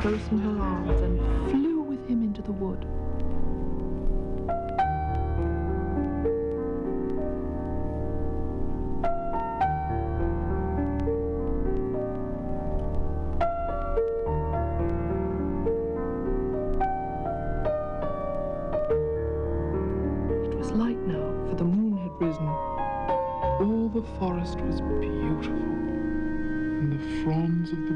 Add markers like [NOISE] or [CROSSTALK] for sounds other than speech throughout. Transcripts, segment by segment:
close in her arms and flew with him into the wood. It was light now, for the moon had risen. All the forest was beautiful, and the fronds of the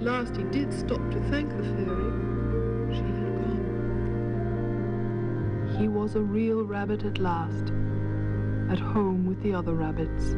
at last he did stop to thank the fairy, she had gone. He was a real rabbit at last, at home with the other rabbits.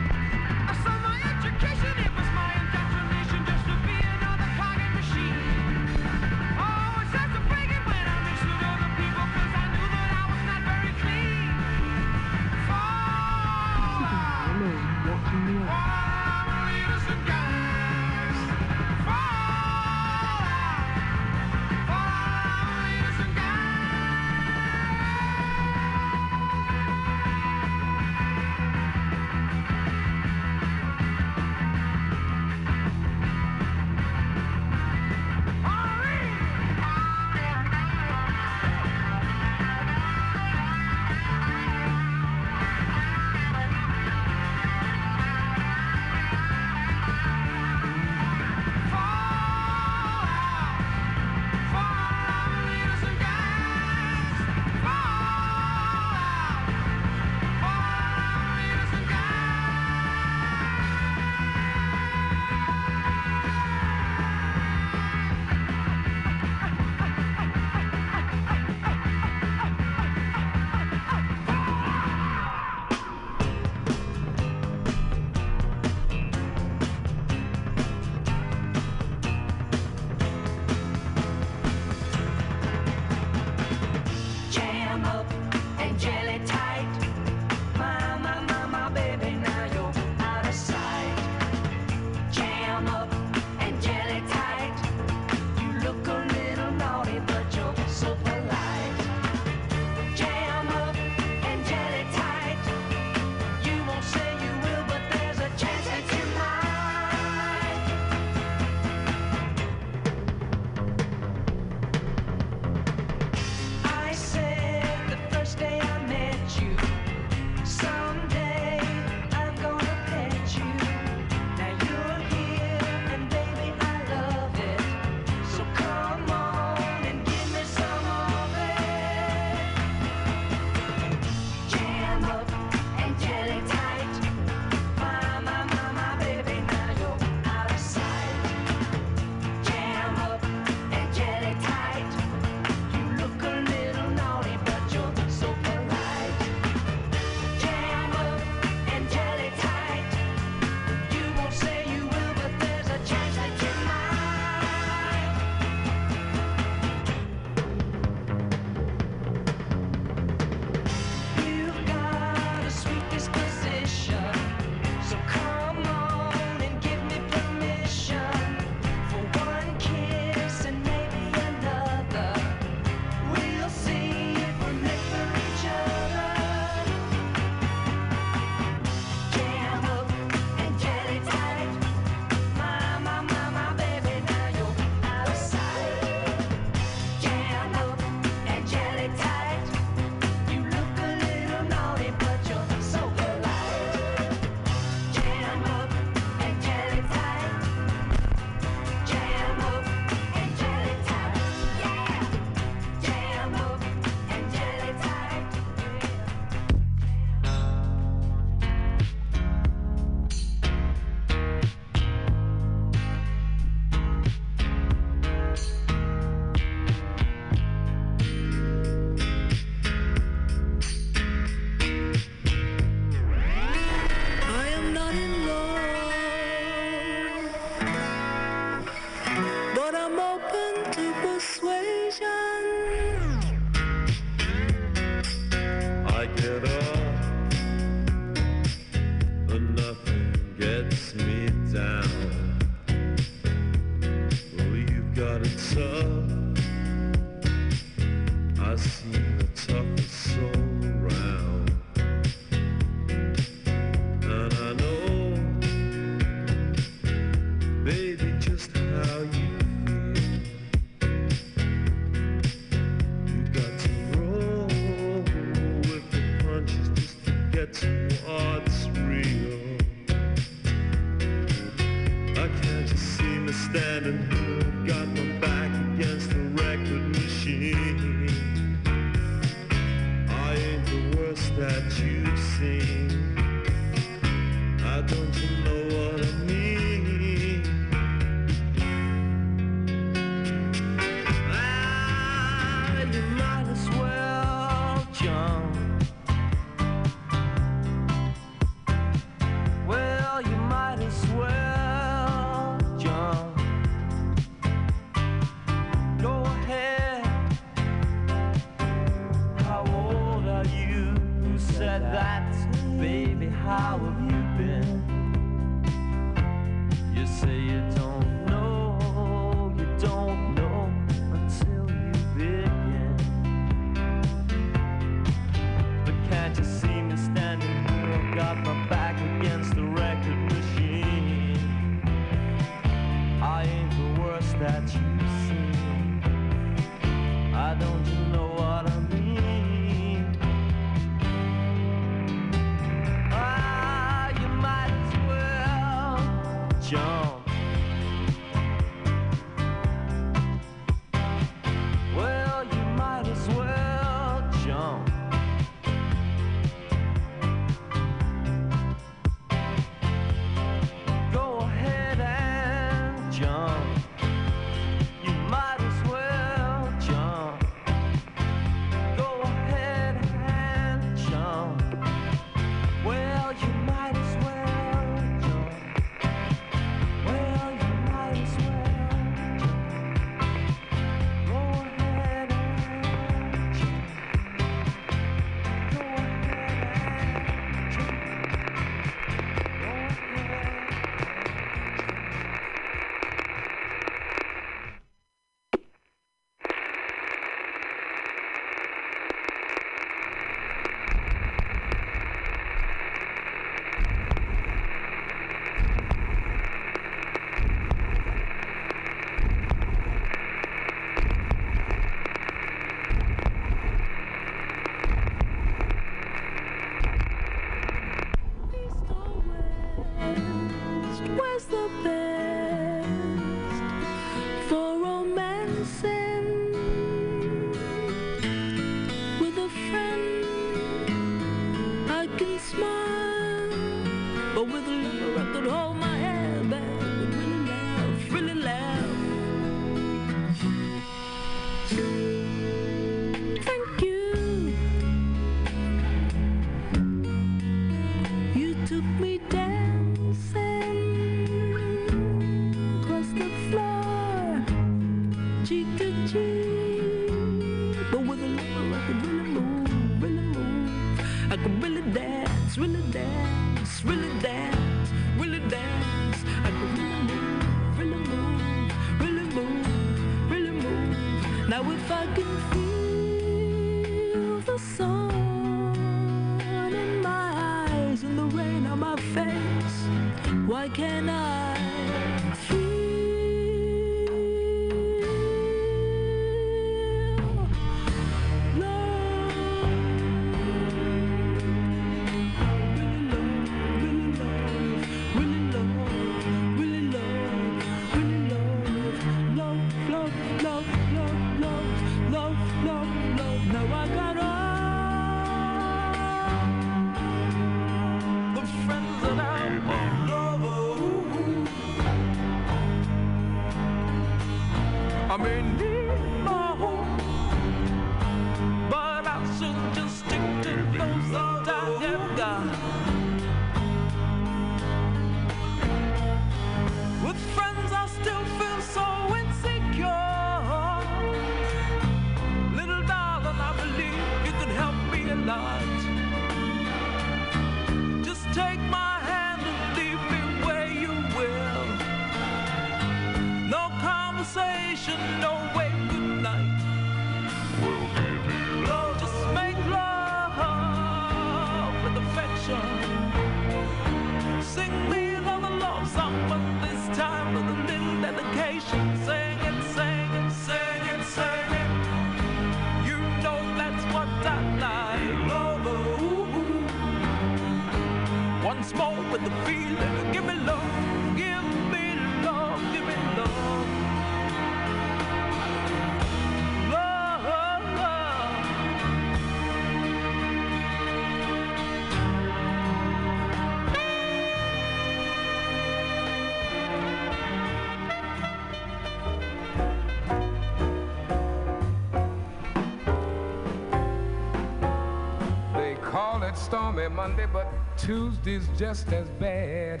stormy Monday, but Tuesday's just as bad.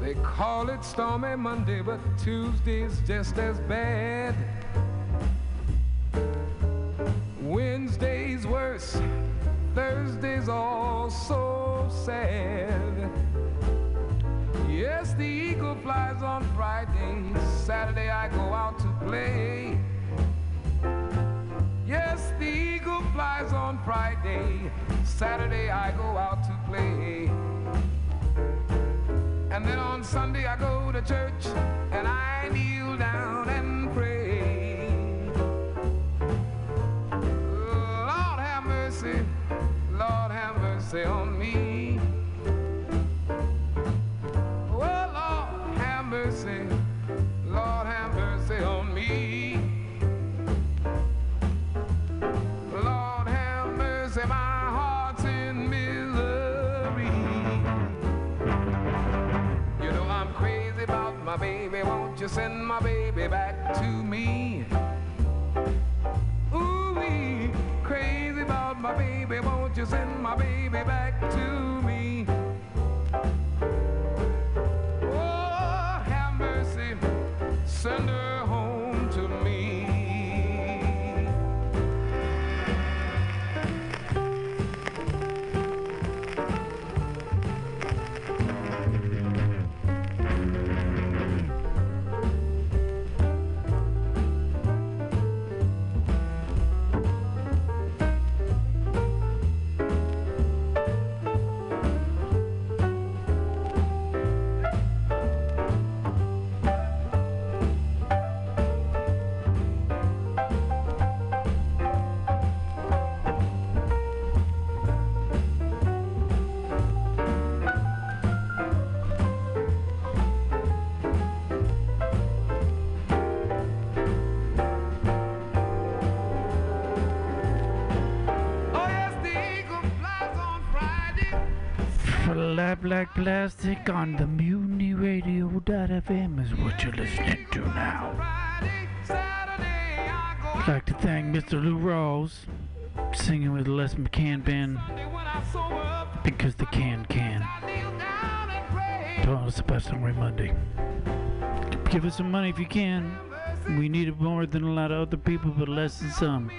They call it stormy Monday, but Tuesday's just as bad. Black Plastic on the Mutiny Radio.fm is what you're listening to now. I'd like to thank Mr. Lou Rawls, singing with Les McCann Band, because the can can. Told us about Sunray Monday. Give us some money if you can. We need it more than a lot of other people, but less than some.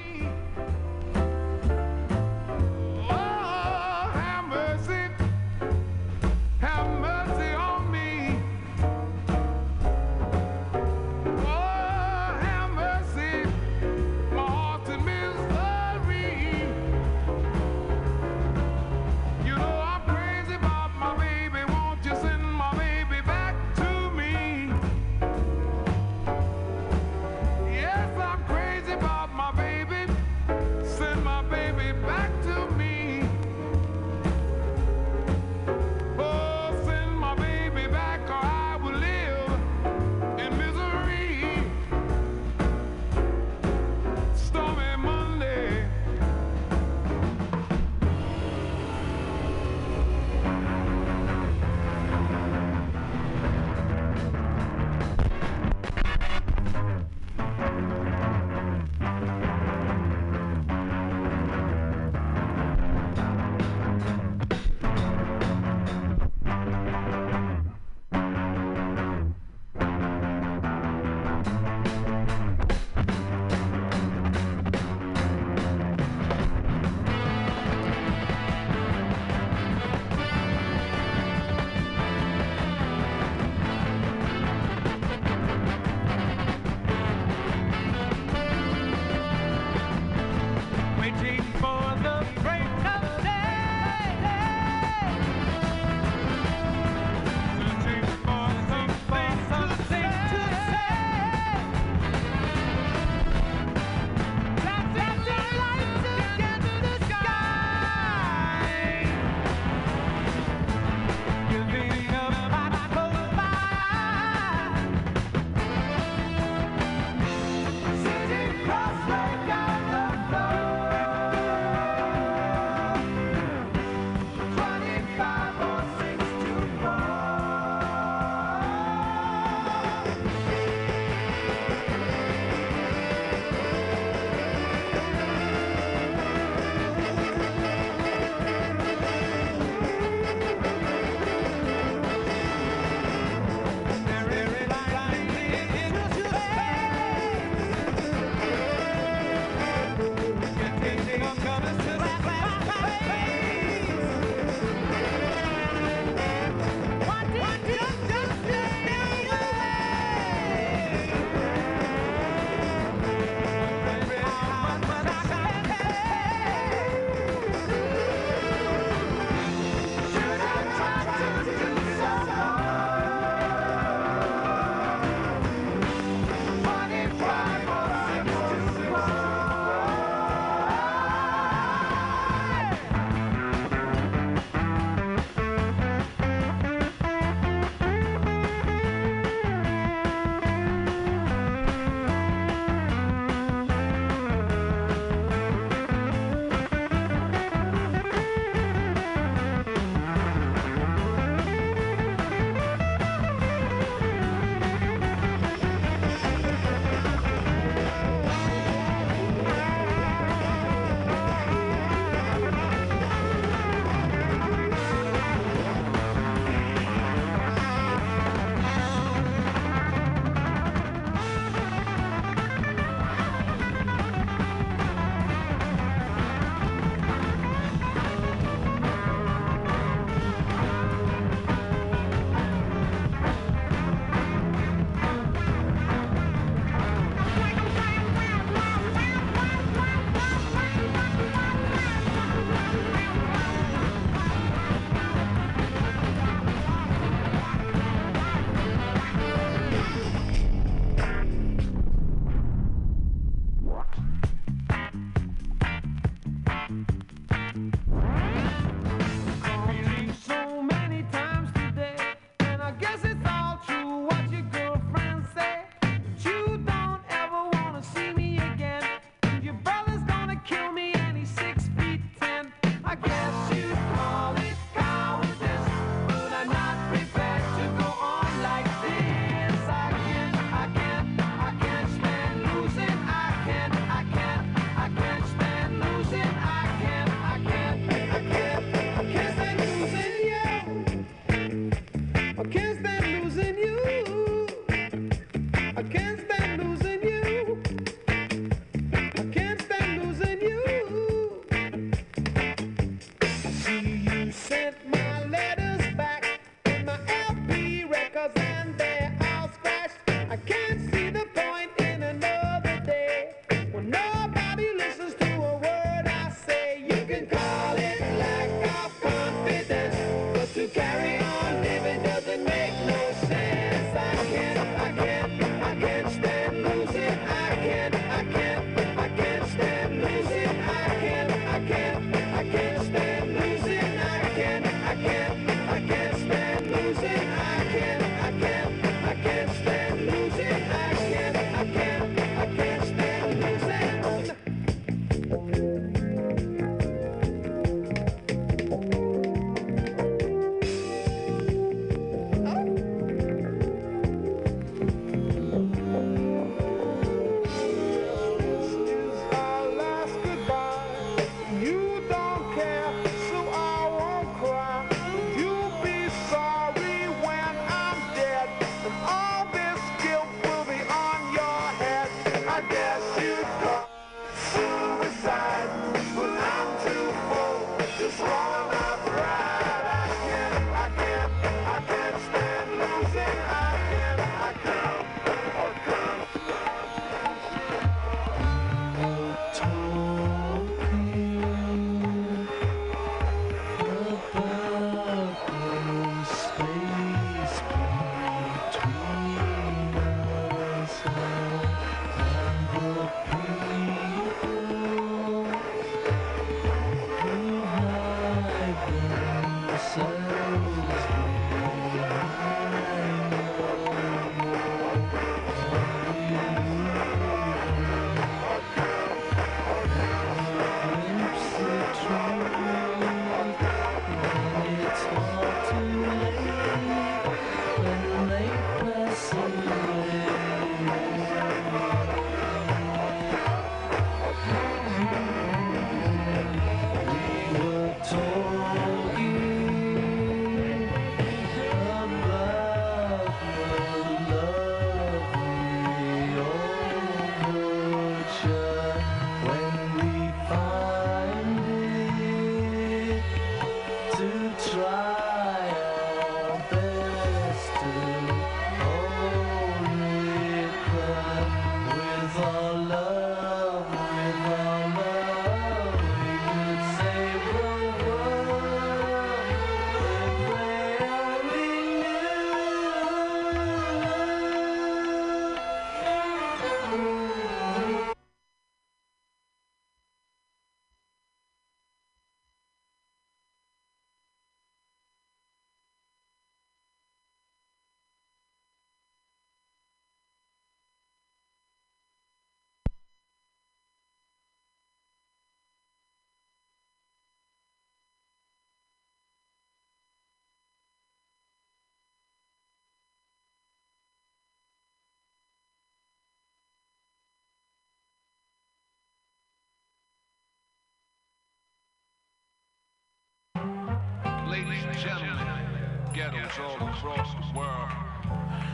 Ghettos all across the world.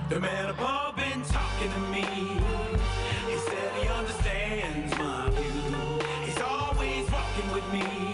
The man above been talking to me. He said he understands my view. He's always walking with me.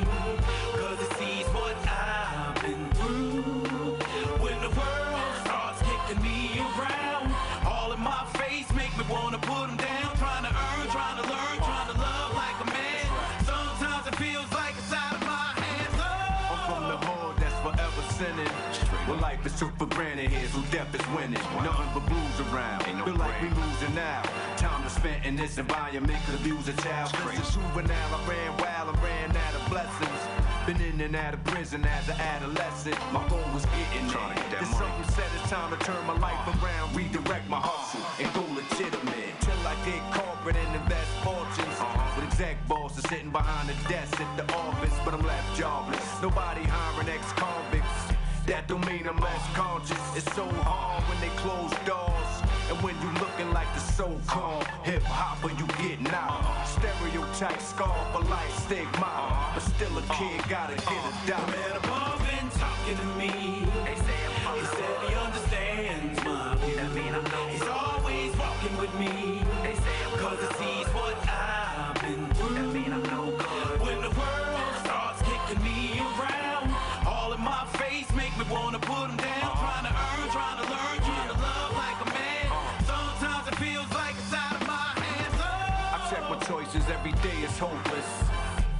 Is took for granted here, so death is winning. Nothing but blues around. Feel like we losing now. Time to spend in this environment could abuse a child. Since a juvenile, I ran wild and ran out of blessings. Been in and out of prison as an adolescent. My goal was getting Trying to get there. that something said it's time to turn my life around, redirect my hustle, and go legitimate. Till I get corporate and invest fortunes. Uh-huh. With exec bosses sitting behind the desk at the office, but I'm left jobless. Nobody hiring ex-convicts. That don't mean I'm less conscious. It's so hard when they close doors. And when you looking like the so-called hip hopper, you getting out. Stereotype scar for life stigma. But still a kid gotta get a dollar. man above been talking to me.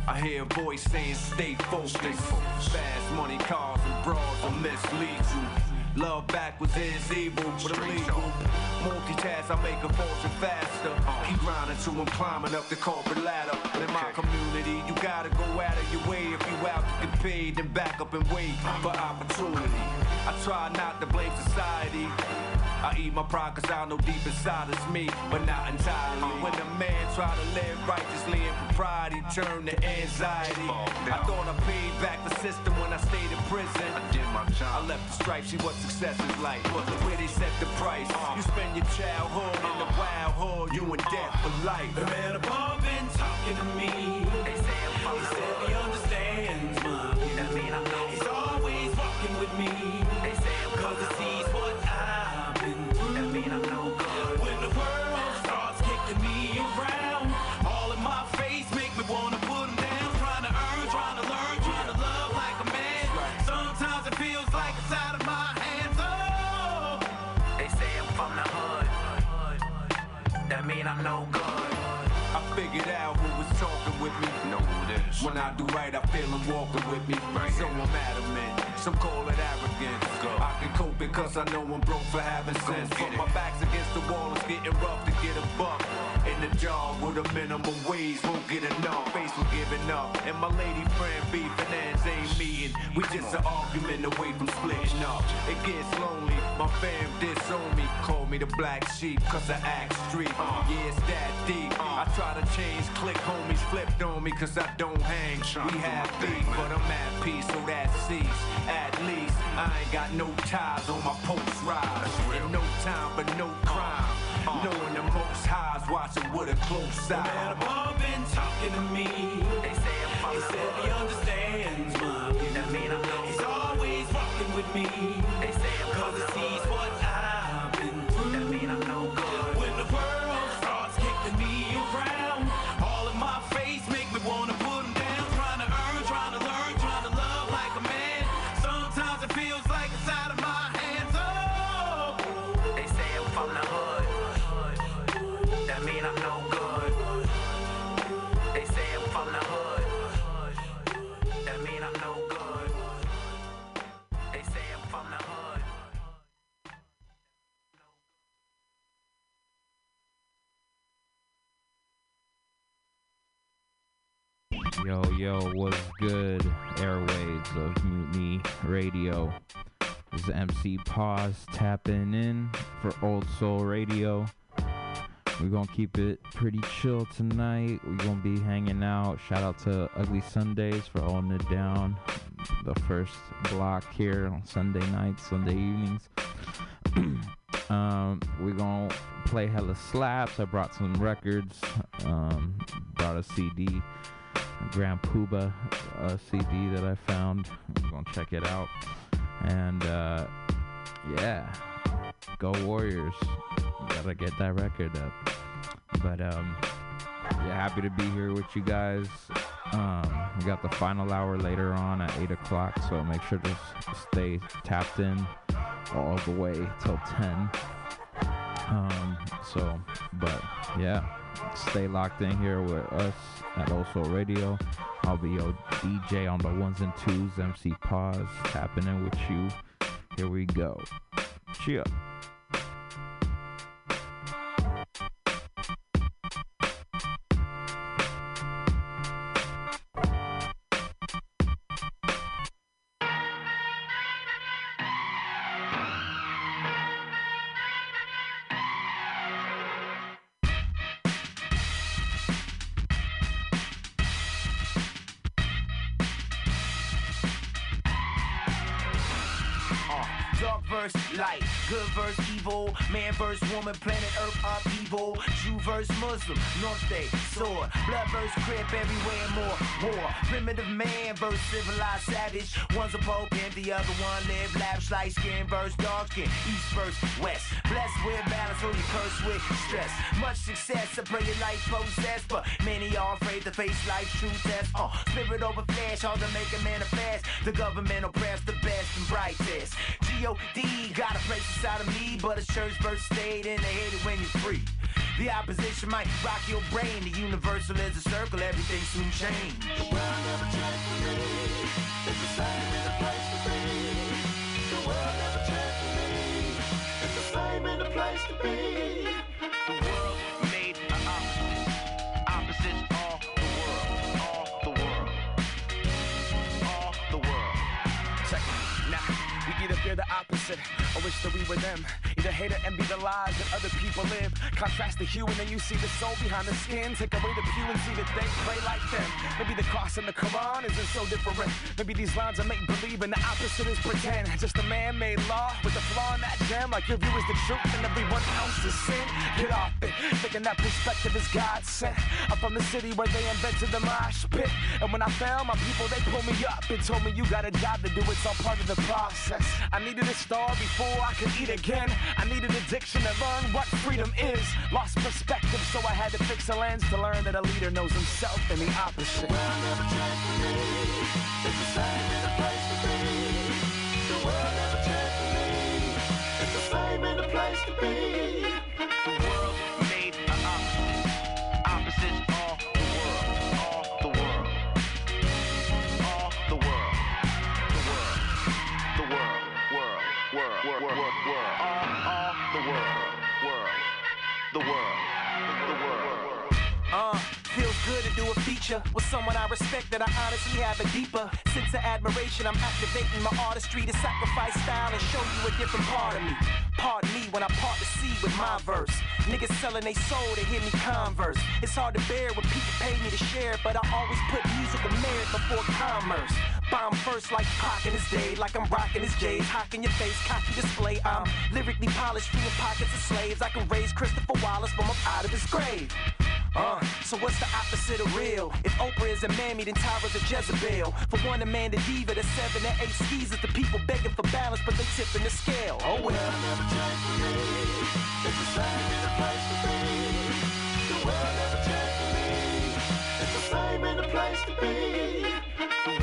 I hear a voice saying stay focused. Fast money, cars, and bras will mislead you. Love backwards is evil, but illegal. Multitask, I make a fortune faster. Uh-huh. Keep grinding till I'm climbing up the corporate ladder. And in my community, you gotta go out of your way if you out to get paid and back up and wait uh-huh. for opportunity. I try not to blame society. I eat my pride cause I know deep inside it's me, but not entirely. When a man try to live righteously in propriety, turn to anxiety. I thought I paid back the system when I stayed in prison. I did my job. I left the stripes, see what success is like. Look where they set the price. Uh-huh. You spend your childhood in the wild hood, you in debt for life. The man above been talking to me. He said he understands my view. He's always walking with me. When I do right, I feel them walking with me. So. I'm adamant. Some call it arrogance. I can cope because I know I'm broke for having sense. But my back's against the wall, it's getting rough to get a buck. Job with a minimum wage, won't get enough. Face for giving up. And my lady friend B finance ain't meeting. We just an argument away from splitting up. It gets lonely. My fam disown me. Call me the black sheep, cause I act street. Yeah, it's that deep. I try to change, click homies flipped on me, cause I don't hang. We have beef, but I'm at peace, so that cease. At least I ain't got no ties on my post rise. And no time for no crime. Knowing the most highs watching with a close Man eye. above been talking to me. They say I'm He said he understands me. That mean I know. He's always walking with me. What's good? Airwaves of Mutiny Radio. This is MC Pause tapping in for Old Soul Radio. We're gonna keep it pretty chill tonight. We're gonna be hanging out. Shout out to Ugly Sundays for holding it down. The first block here on Sunday nights, Sunday evenings. [CLEARS THROAT] um, we're gonna play hella slaps. I brought some records. Um, brought a CD. Grand Puba uh, CD that I found. I'm gonna check it out. And uh, yeah, go Warriors! Gotta get that record up. But um, yeah, happy to be here with you guys. Um, we got the final hour later on at eight o'clock, so make sure to stay tapped in all the way till ten. Um, so, but yeah, stay locked in here with us at Also Radio. I'll be your DJ on the ones and twos, MC Pause, tapping in with you. Here we go. Cheer. Verse Muslim, North Day, sword, blood verse crip, everywhere more, war, primitive man verse civilized savage, one's a pope and the other one live lavish, light skin verse dark skin, east verse west, blessed with balance, you curse with stress, much success, I pray your life possessed, but many are afraid to face life's true test, uh, spirit over flesh, hard to make a manifest, the government oppressed the best and brightest, G-O-D got a place inside of me, but it's church verse state and they hate it when you're free. The opposition might rock your brain. The universal is a circle, everything soon change. The world never changed for me. It's the same in the place to be. The world never changed for me. It's the same in the place to be. The world made. Opposites all the world. All the world. All the world. Nah, we either fear the opposite or wish that we were them. Either hate or envy the lives that other people live. Contrast the hue and then you see the soul behind the skin. Take away the pew and see that they pray like them. Maybe the cross and the Quran isn't so different. Maybe these lines are make believe and the opposite is pretend. Just a man-made law with a flaw in that gem. Like your view is the truth and everyone else is sin. Get off it. Thinking that perspective is God sent. I'm from the city where they invented the mosh pit. And when I fell, my people they pulled me up and told me you got a job to do. It's all part of the process. I needed a star before I could eat again. I needed addiction to learn what freedom is. Lost perspective, so I had to fix a lens to learn that a leader knows himself and the opposite. The world never changed for me. It's the same in the place to be. The world never changed for me. It's the same in the place to be. Teacher was someone I respect that I honestly have a deeper sense of admiration. I'm activating my artistry to sacrifice style and show you a different part of me. Pardon me when I part the sea with my verse. Niggas selling they soul to hear me converse. It's hard to bear when people pay me to share, but I always put musical merit before commerce. Bomb first like Pac in his day, like I'm rocking his J's, hocking your face, cocky display. I'm lyrically polished, freeing pockets of slaves. I can raise Christopher Wallace from up out of his grave. Uh, so what's the opposite of real? If Oprah is a mammy, then Tyra's a Jezebel. For one, a man, the diva, the seven and eight skis is the people begging for balance, but they tipping the scale. Oh well. It's the same in the place to be. The world never changed for me. It's the same in the place to be.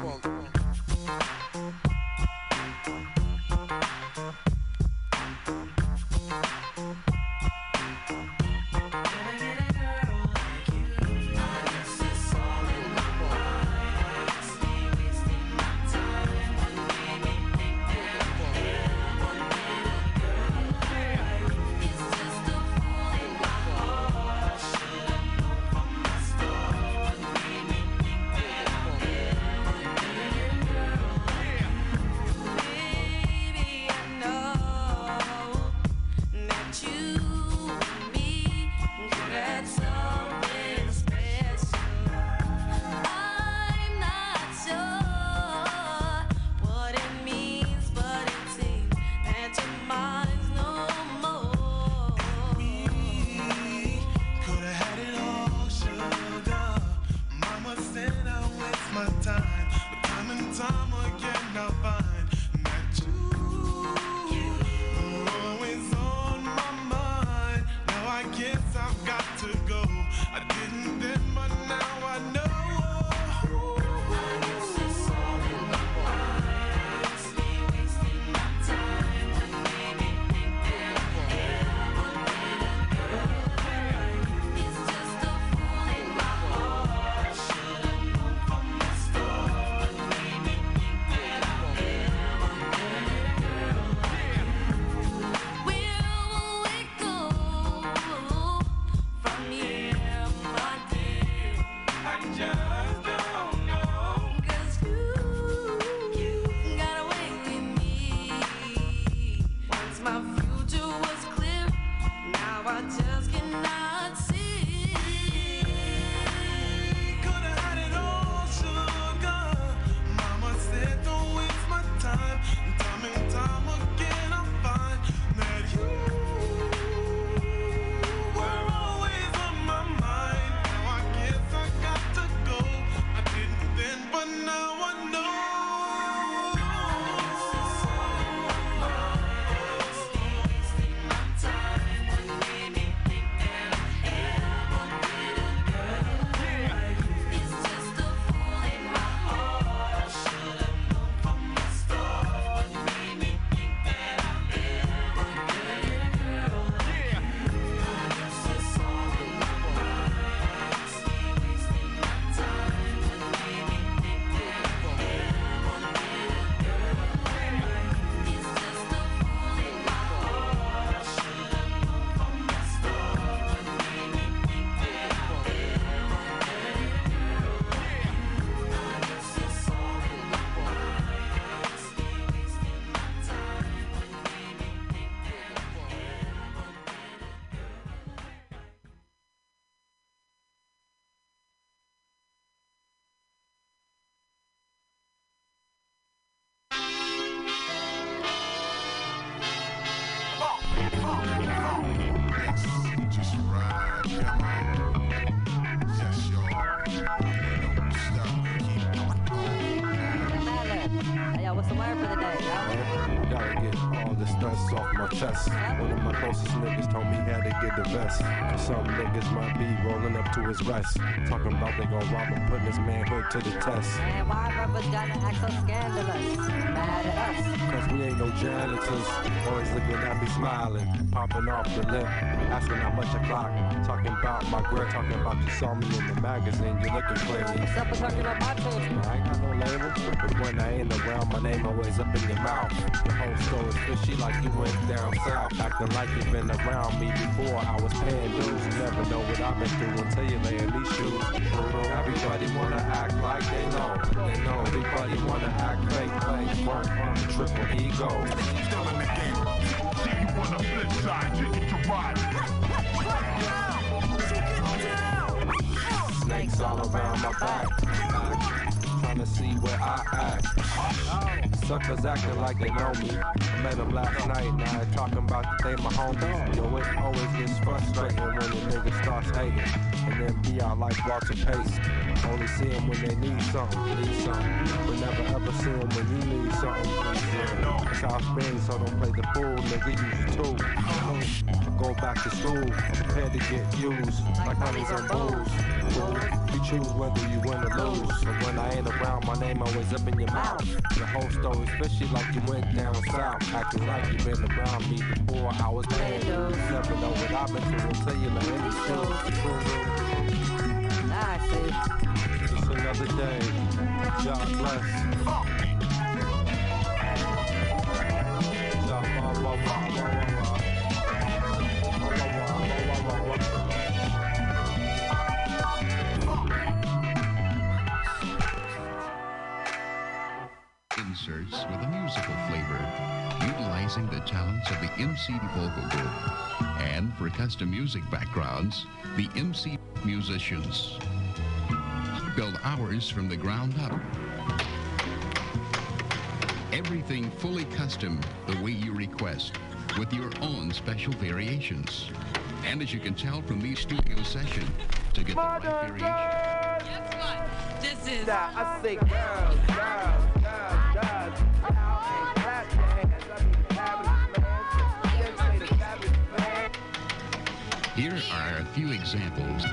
Feel rob him, putting his manhood to the test. And why rubber gotta act so scandalous? Mad at us. Cause we ain't no janitors. Always looking at me smiling, popping off the lip. Asking how much I clock. Talking about my grip, talking about you saw me in the magazine. You looking crazy. Stop talking about my children. I ain't got no label, but when I ain't around, my name always up in your mouth. The whole story's fishy like you went down south, acting like you been around me before I was paying dues. You never know what I've been through until you lay in these shoes. Everybody wanna act like they know, they know. Everybody wanna act fake, play work, triple ego. Still in the game. See you on the flip side, you get. Snakes all around my back. Trying to see where I act. Suckers acting like they know me. I met them last night, now they talking about that they my homies. Yo, it always gets frustrating when the nigga starts hating. And then be out like Walter Pace. Only see them when they need something, need something. But never ever see them when you need something. That's how it's been, so don't play the fool, nigga, use your tool. Go back to school, prepared to get used like honeys and booze. You choose whether you win or lose. So when I ain't around, my name always up in your mouth. The whole story, fishy like you went down south. Acting like you been around me before I was paying dues. Never know what I've been through until you let. I see. Just another day. God bless. Inserts with a musical flavor, utilizing the talents of the MC vocal group. And for custom music backgrounds, the MC musicians. Build ours from the ground up. Everything fully custom the way you request, with your own special variations. And as you can tell from these studio sessions, to get the right variation. Guess what? This is. I say girls, girls, Here are a few examples.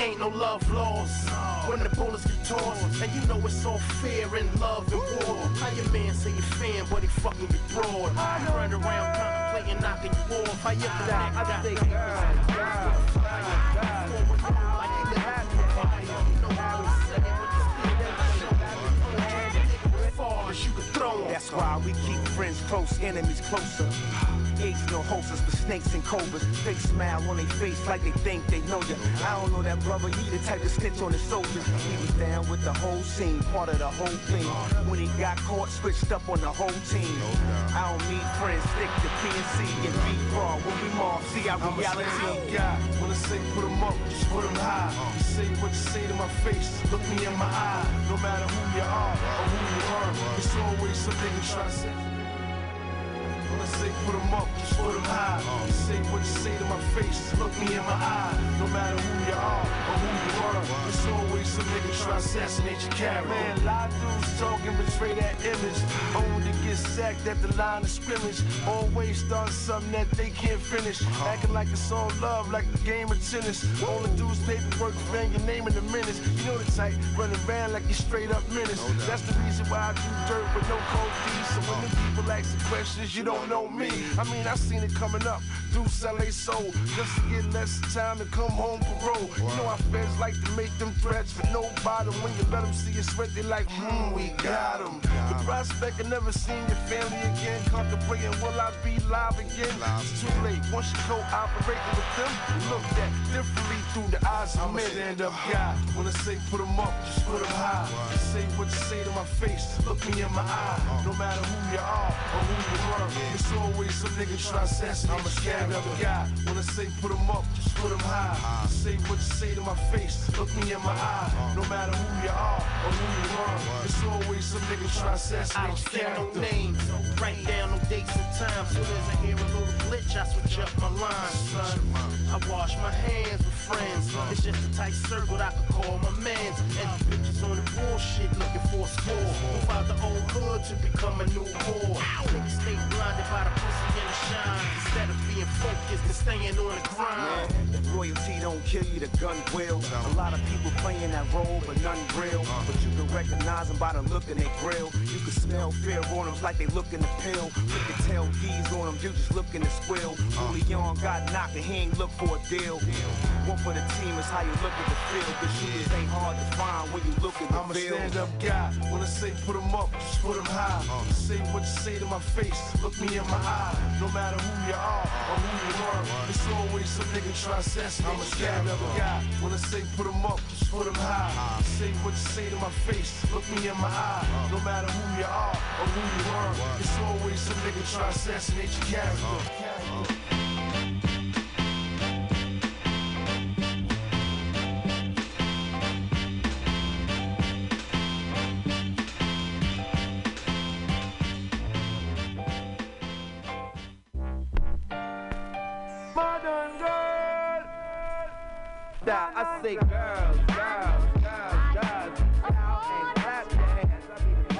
Ain't no love lost when the bullets And you know it's all fair in love and war. How your man say you fan, but he fucking you broad. Run around contemplating knocking you off. How your and speak that far as can throw 'em. That's why we keep friends close, enemies closer. Apes no hostess for snakes and cobras. Fake smile on their face like they think they know you. I don't know that brother, he the type to snitch on his soldiers. He was down with the whole scene, part of the whole thing. When he got caught, switched up on the whole team. I don't need friends, stick to PNC and beat raw. When we mob, see our I'm a reality. guy. When I say put 'em up, just put 'em high. You say what you say to my face, look me in my eye. No matter who you are or who you are, it's always something you try to say. I say put 'em up, just put 'em high. You say what you say to my face, look me in my eye. Some nigga try to assassinate your character. Man, a lot of dudes talk and betray that image. Only to get sacked at the line of scrimmage. Always start something that they can't finish. Uh-huh. Acting like it's all love, like a game of tennis. All the dudes paperwork, bang your name in the minutes. You know the type, running around like you straight up menace. That's the reason why I do dirt with no code D. So when the uh-huh. people ask the questions, you don't know me. I mean, I seen it coming up through sell they soul just to get less time to come home parole. You know how feds like to make them threats for nobody. When you let them see you sweat, they like, hmm, we got them. The prospect of never seeing your family again, contemplating, will I be live again? It's too late. Once you cooperating with them, looked at differently through the eyes of men. Stand up guy. When I say put 'em up, just put 'em high. Say what you say to my face, look me in my eye. No matter who you are or who you are, it's always some nigga try to assassinate. I'm a stand up guy. When I say put 'em up, just put 'em high. Say what you say to my face, look me in my eye. No matter who you are or who you are, it's always some nigga try to I don't say no names, write down no dates and times. Soon as I hear a little glitch, I switch up my lines, son. I wash my hands with friends. It's just a tight circle that I can call my mans. And the bitches on the bullshit looking for a score. Move out the old hood to become a new whore. Niggas stay blinded by the pussy shine. Instead of being focused and staying on the grind. Man, if royalty don't kill you, the gun will. A lot of people playing that role, but none real. Uh-huh. But you can recognize them by the look in their grill. You can smell fear on them like they look in the pill. You can tell D's on them, you just look in the squill. Leon uh-huh. got knocked and he ain't look for a deal. One for the team is how you look at the field. Cause shooters ain't hard to find when you look at the I'm a field. stand up guy. When I say put 'em up, just put 'em high. Uh-huh. Say what you say to my face, look me in my eye. No matter who you are or who you are, it's always some nigga try to I'm a up guy. When I say put 'em up, just put 'em high. Say what you say to my face, look me in my eye. Uh. No matter who you are or who you are, it's always some nigga try to assassinate your character. Uh. Uh. Nah, I say girls, girls, girls, girls. And clap your hands. The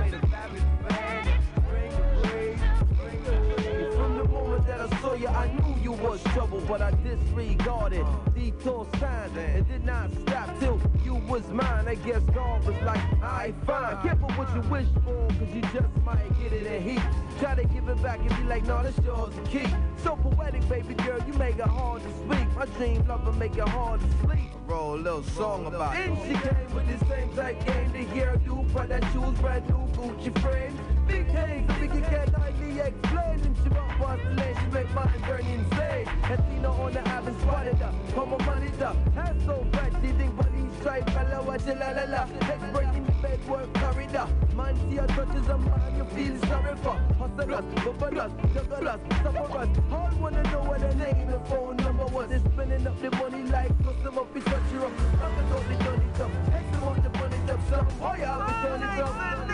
man. Man. Bring the bring the. From the moment that I saw you, I knew you was trouble, but I disregarded detour signs and did not stop till you was mine. I guess God was like, I fine. Careful what you wish for, cause you just might get it in heat. Try to give it back and be like, no, that's yours to keep. So poetic, baby girl, you make it hard to speak. My dream lover make it hard to sleep. Roll a little song about it. And she came with the same type game, the hairdo, but that shoes, brand new Gucci frame. Big things, I think you can hardly explain. And she rock past the lane, she make mine burn insane. And Tina on the island spotted her, put my money up. Hands so fat, she think strike, fella, watch it, la la la. Expert in the bed, work corridor. Man, see her touches a man, you feel sorry for. Hustlers, bubblers, jugglers, sufferers. All wanna know what her name and phone number was. They spending up the money like custom up, it's touch you up. I'm gonna go, they done it up. X want the money up, some. Oh yeah, we done it up.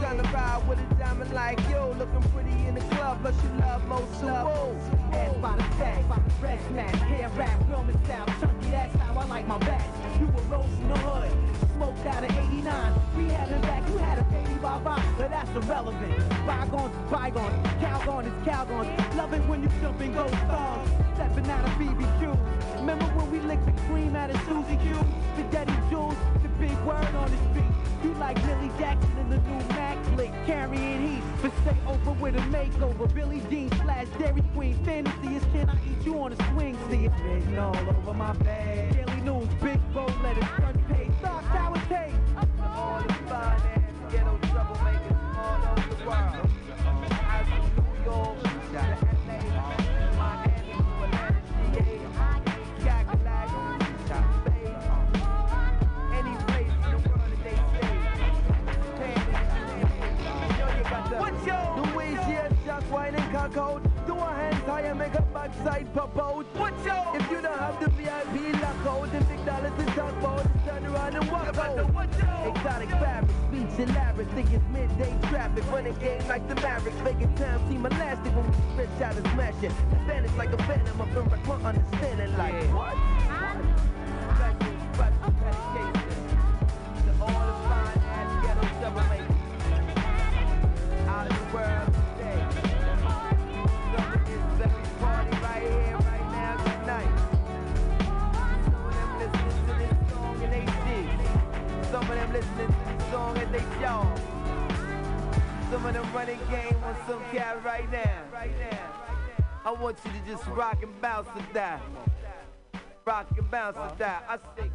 Trying to ride with a diamond like yo, looking pretty in the club, but you love most of all. Ass by the stack, red snap, hair wrap, Roman style, chunky, that's how I like my back. You were rose in the hood, smoked out of 89. We had it back, you had a baby bye bye, but that's irrelevant. Bygones is bygones, Calgon is Calgon. Love it when you jump in gold stars, stepping out of BBQ. Remember when we licked the cream out of Susie Q? Spaghetti Jules, the big word on his feet. You like Millie Jackson in the new Mac flick, carrying heat. But stay over with a makeover. Billy Dean slash Dairy Queen. Fantasy is can I eat you on a swing? See it written all over my bag. Daily News, big bold letters, front page. Thoughts how it tastes. And. Do a hands high and make a backside pop out. What's your? If you don't have the VIP lockout, then big dollars to talk about, turn around and walk out. Exotic fabric, speech elaborate, think it's midday traffic. Running game like the Mavericks, making time seem elastic when we stretch out and smash it. Vanish like a up and wreck my understanding like what? Of them running game on some cat right now. I want you to just rock and bounce to that. Rock and bounce to that. I say.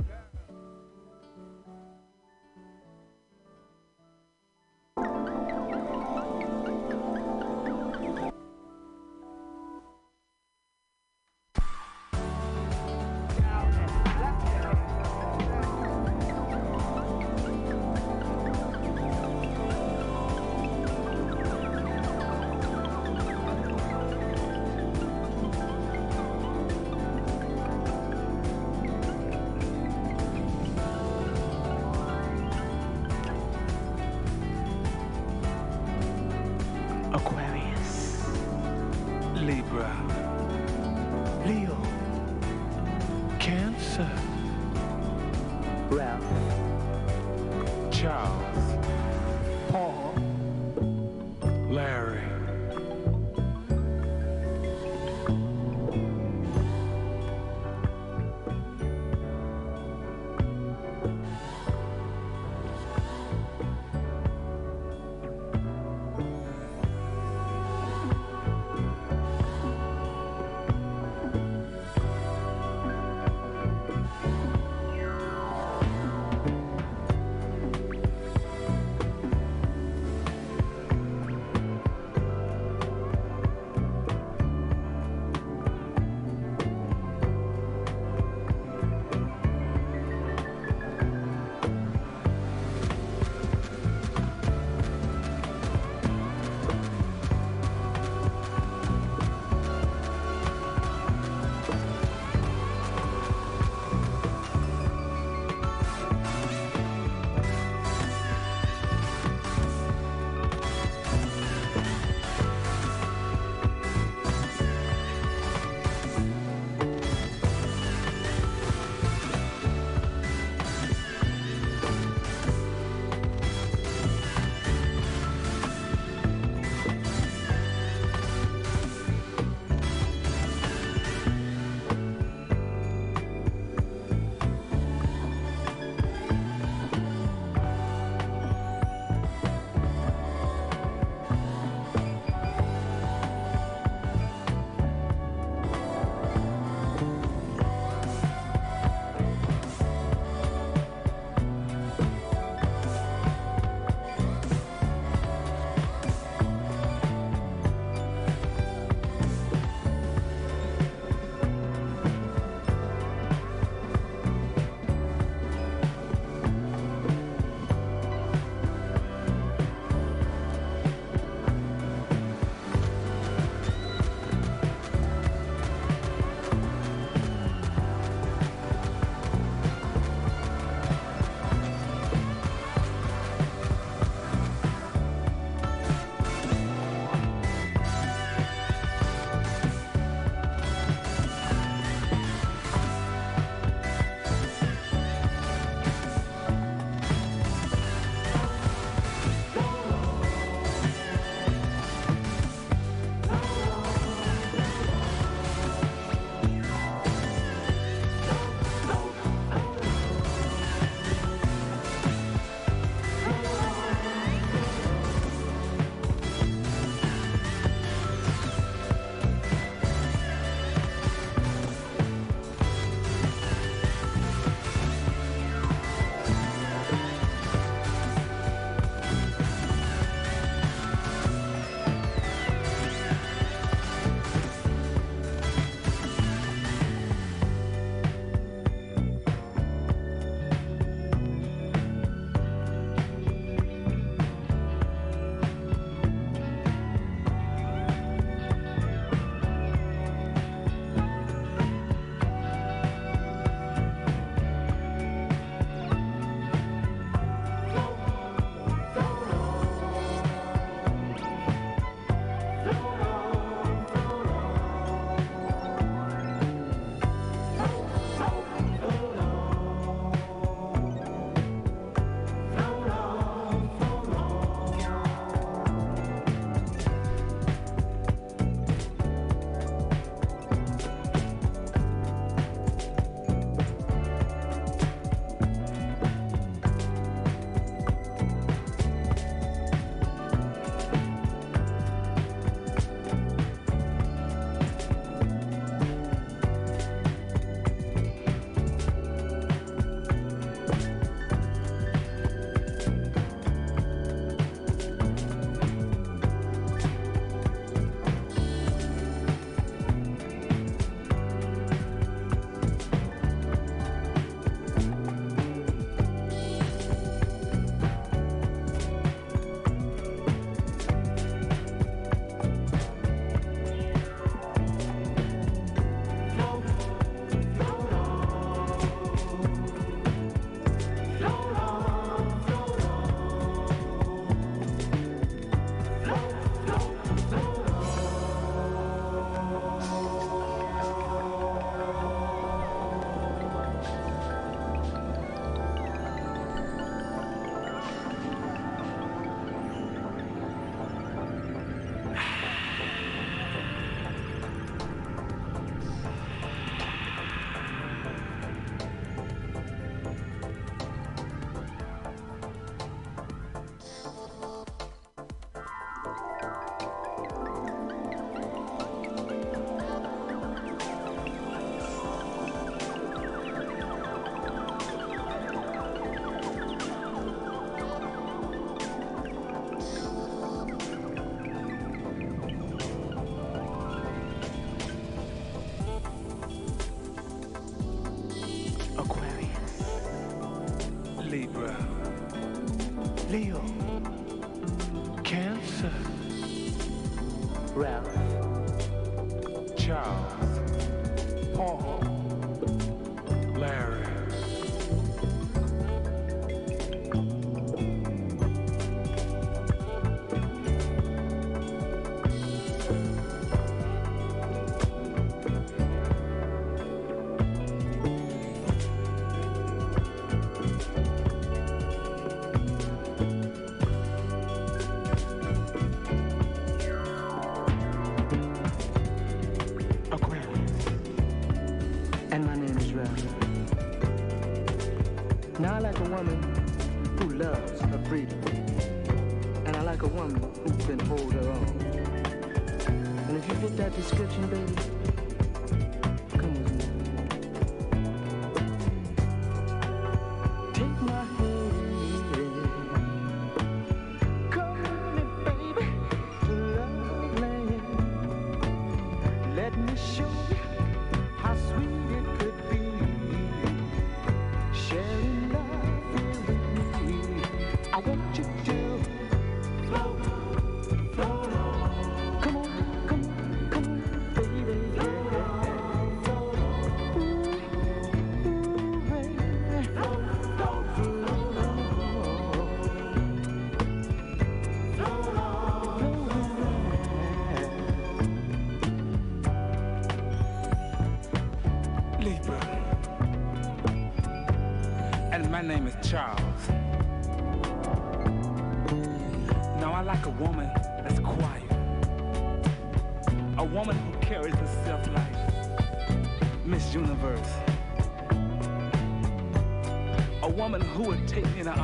Me in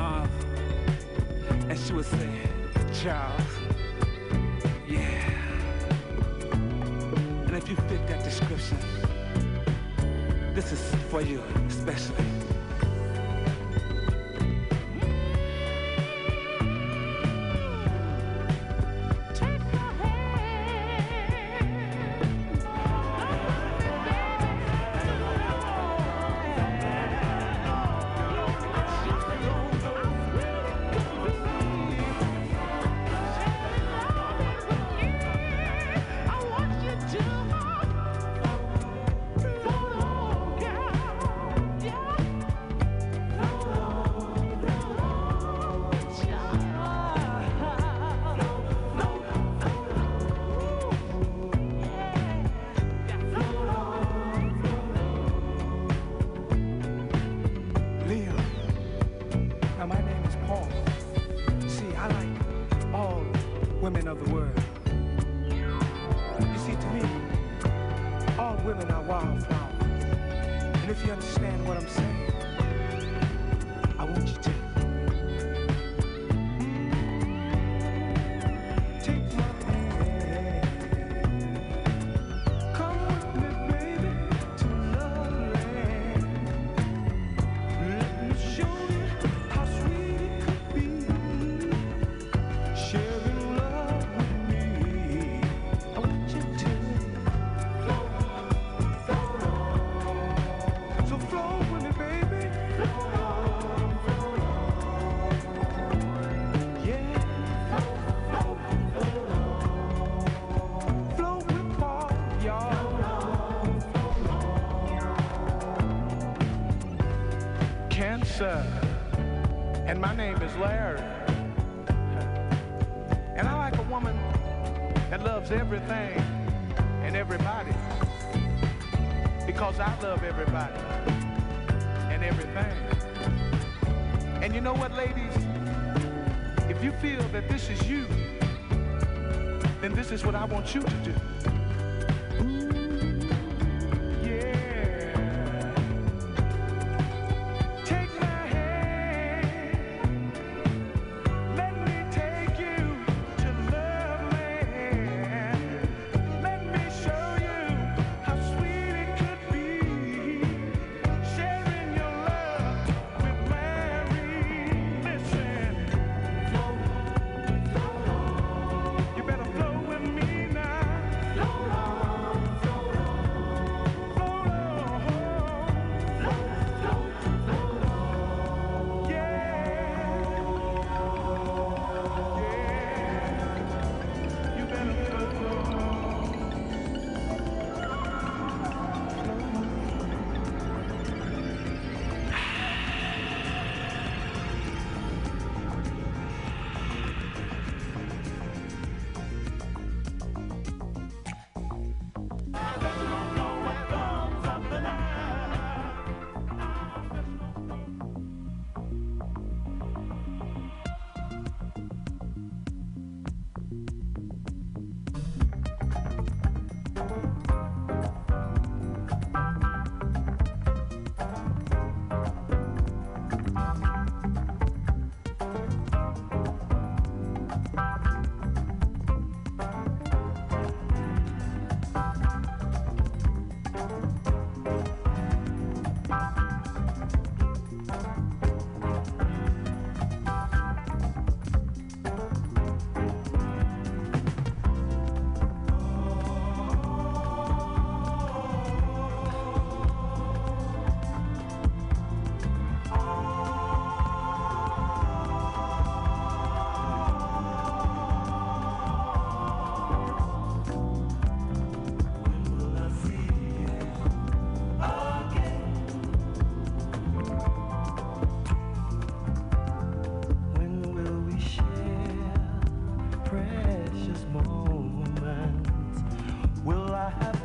I have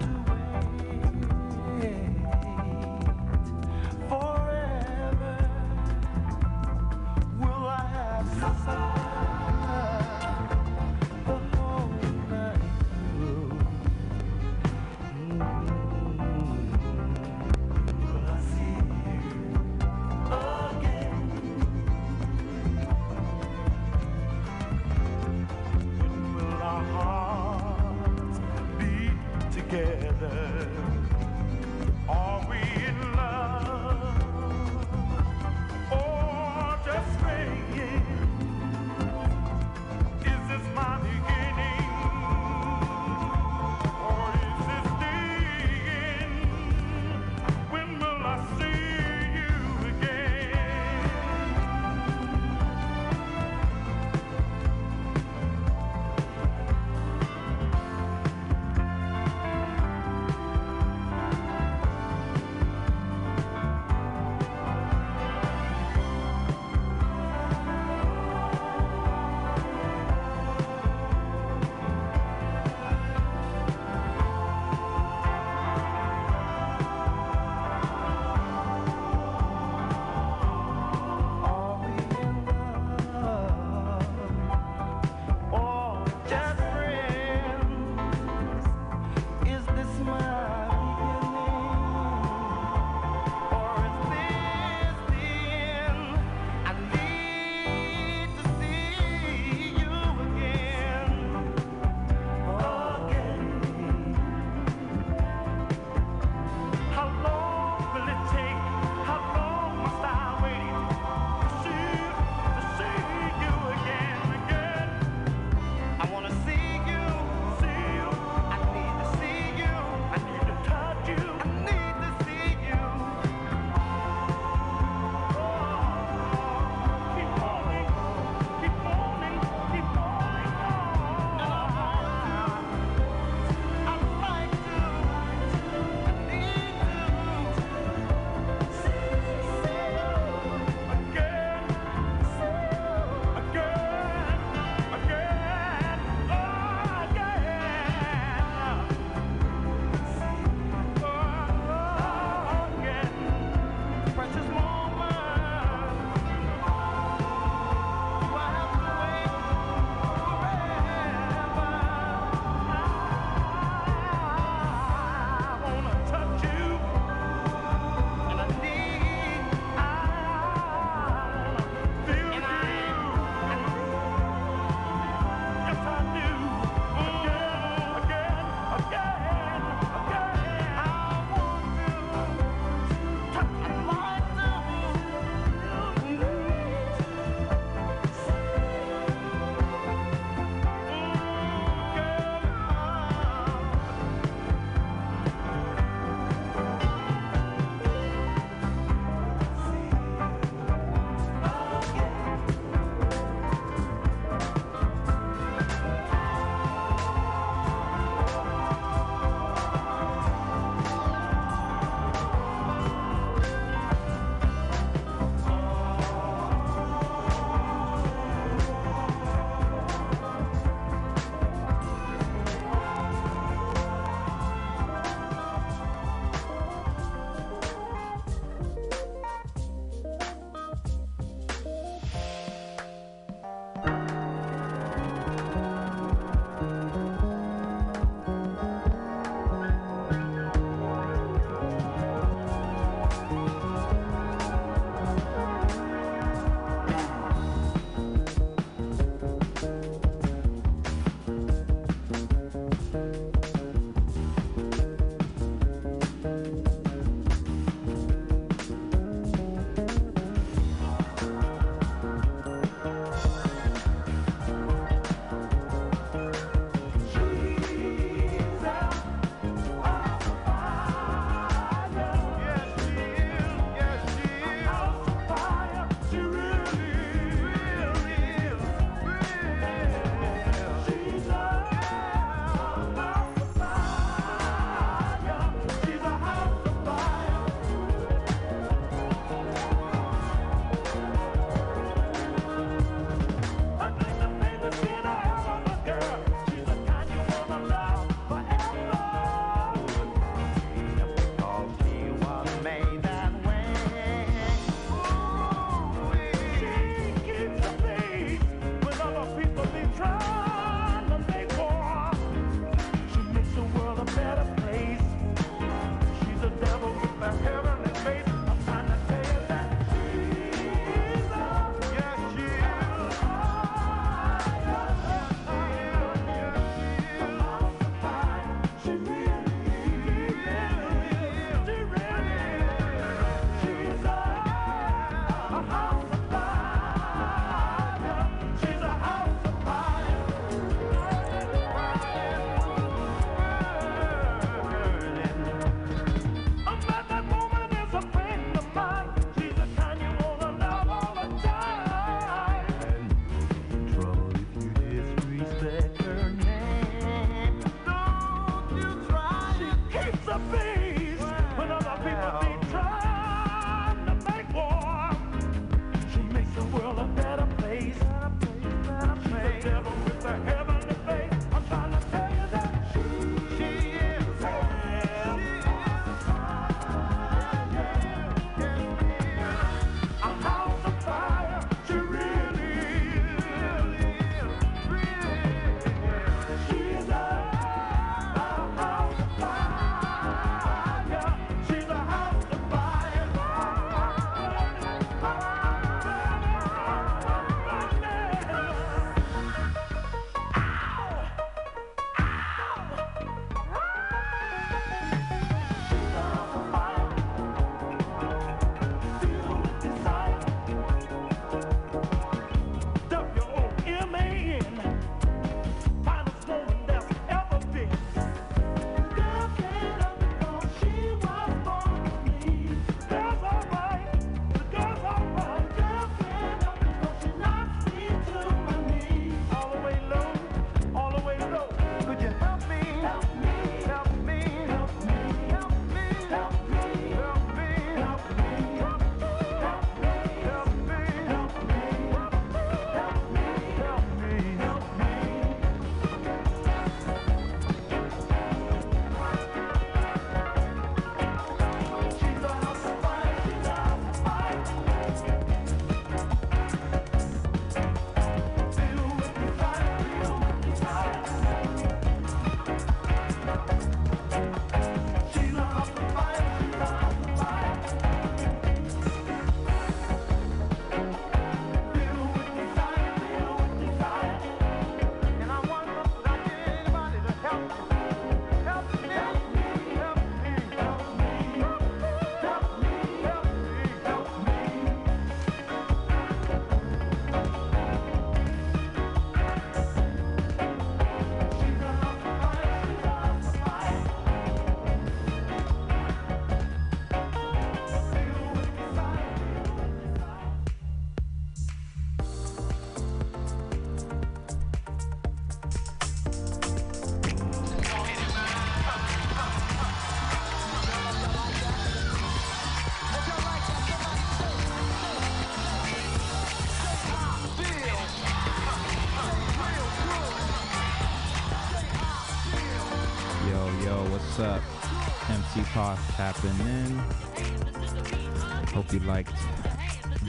Hope you liked